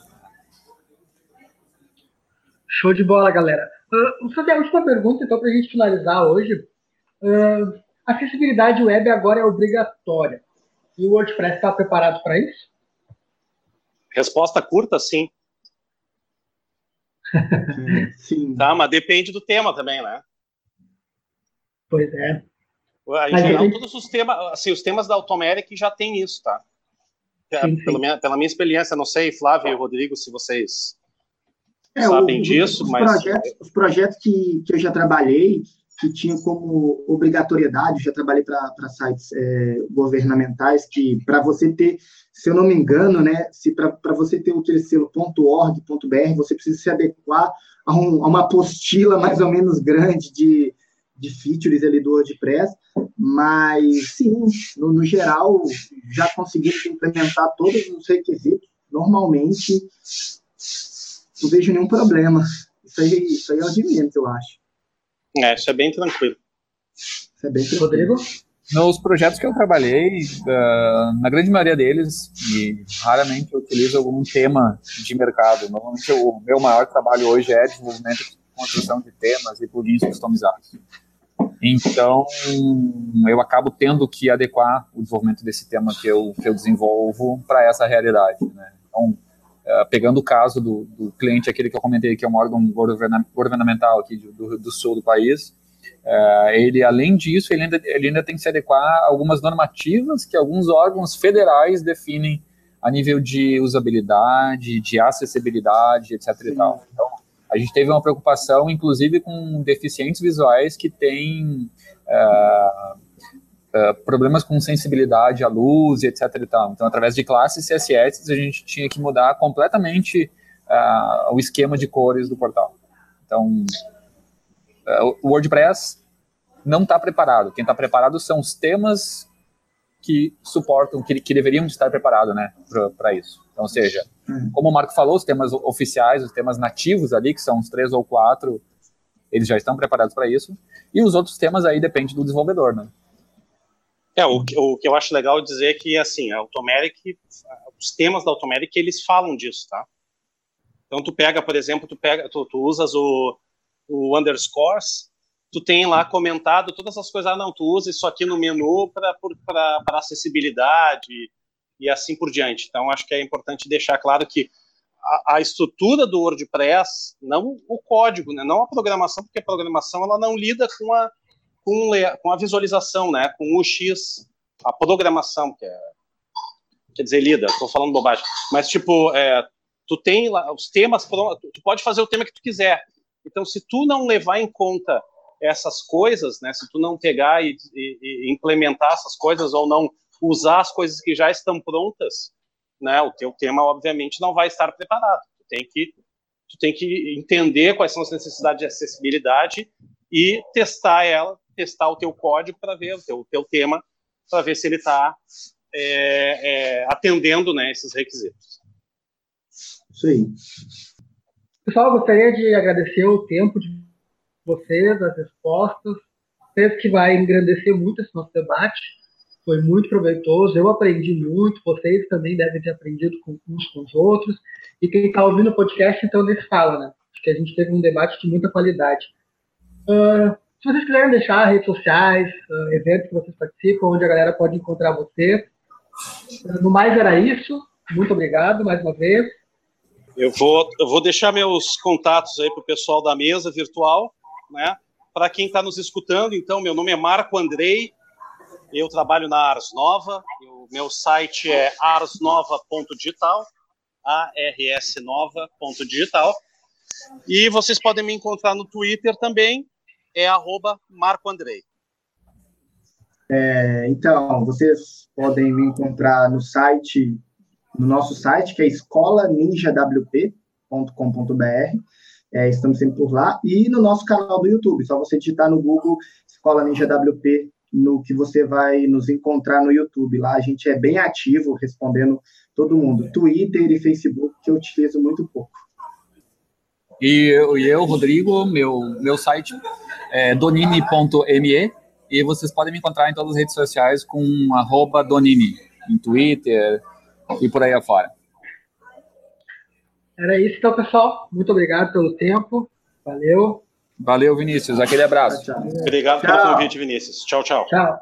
Show de bola, galera. Uh, vou fazer a última pergunta, então, para a gente finalizar hoje. Uh, Acessibilidade web agora é obrigatória. E o WordPress está preparado para isso? Resposta curta, sim. sim. Tá, mas depende do tema também, né? Pois é. Em geral, gente... todos os temas, assim, os temas da Automeric já tem isso, tá? É, sim, sim. Pela, minha, pela minha experiência, não sei, Flávio e Rodrigo, se vocês é, sabem o, disso, os mas... Projetos, os projetos que, que eu já trabalhei, que tinha como obrigatoriedade, já trabalhei para sites é, governamentais, que para você ter, se eu não me engano, né, se para você ter o selo .org.br, você precisa se adequar a, um, a, uma apostila mais ou menos grande de, de features ali do WordPress, mas sim, no, no geral, já conseguimos implementar todos os requisitos, normalmente, não vejo nenhum problema. Isso aí, isso aí é o de menos, eu acho. É, isso é bem tranquilo. Isso é bem tranquilo. Rodrigo? Nos projetos que eu trabalhei, uh, na grande maioria deles, e raramente eu utilizo algum tema de mercado. Normalmente o meu maior trabalho hoje é desenvolvimento construção de temas e plugins customizados. Então, eu acabo tendo que adequar o desenvolvimento desse tema que eu, que eu desenvolvo para essa realidade. Né? Então, uh, pegando o caso do, do, cliente, aquele que eu comentei, que é um órgão governamental aqui do, do sul do país, uh, ele, além disso, ele ainda, ele ainda tem que se adequar a algumas normativas que alguns órgãos federais definem a nível de usabilidade, de acessibilidade, etc. E tal. Então, a gente teve uma preocupação, inclusive, com deficientes visuais que têm uh, uh, problemas com sensibilidade à luz, etc. E tal. Então, através de classes CSS, a gente tinha que mudar completamente uh, o esquema de cores do portal. Então, o WordPress não está preparado. Quem está preparado são os temas que suportam, que, que deveriam estar preparados né, para isso. Então, ou seja, hum. como o Marco falou, os temas oficiais, os temas nativos ali, que são os três ou quatro, eles já estão preparados para isso. E os outros temas aí depende do desenvolvedor, né? É, o, o que eu acho legal dizer é que, assim, a Automeric, os temas da Automeric, eles falam disso, tá? Então, tu pega, por exemplo, tu, pega, tu, tu usas o, o underscores, tu tem lá comentado todas as coisas, ah, não, tu usa isso aqui no menu para acessibilidade e assim por diante. Então, acho que é importante deixar claro que a, a, estrutura do WordPress, não o código, né, não a programação, porque a programação ela não lida com a, com, com a visualização, né, com o X, a programação, que é, quer dizer, lida, estou falando bobagem, mas tipo, é, tu tem lá os temas, tu pode fazer o tema que tu quiser, então se tu não levar em conta essas coisas, né? Se tu não pegar e, e, e, implementar essas coisas ou não usar as coisas que já estão prontas, né? O teu tema obviamente não vai estar preparado. Tu tem que tu tem que entender quais são as necessidades de acessibilidade e testar ela, testar o teu código para ver o teu, teu tema para ver se ele está é, é, atendendo, né? Esses requisitos. Aí. Pessoal, gostaria de agradecer o tempo de vocês, as respostas. Penso que vai engrandecer muito esse nosso debate. Foi muito proveitoso. Eu aprendi muito. Vocês também devem ter aprendido com uns com os outros. E quem está ouvindo o podcast, então, eles fala, né? Acho que a gente teve um debate de muita qualidade. Uh, se vocês quiserem deixar redes sociais, eventos que vocês participam, onde a galera pode encontrar você. No mais era isso. Muito obrigado mais uma vez. Eu vou, eu vou deixar meus contatos aí para o pessoal da mesa virtual né? Para quem está nos escutando, então, meu nome é Marco Andrei, eu trabalho na Ars Nova, o meu site é arsnova.digital, arsnova.digital, e vocês podem me encontrar no Twitter também, é arroba Marco Andrei. É, então, vocês podem me encontrar no site, no nosso site, que é escolaninjawp.com.br. É, estamos sempre por lá. E no nosso canal do YouTube. Só você digitar no Google Escola Ninja WP, no que você vai nos encontrar no YouTube. Lá a gente é bem ativo, respondendo todo mundo. Twitter e Facebook, que eu utilizo muito pouco. E eu, e eu Rodrigo, meu, meu site é donini.me e vocês podem me encontrar em todas as redes sociais com arroba donini, em Twitter e por aí afora. Era isso então, pessoal. Muito obrigado pelo tempo. Valeu. Valeu, Vinícius. Aquele abraço. Tchau, tchau. Obrigado tchau. pelo convite, Vinícius. Tchau, tchau. Tchau.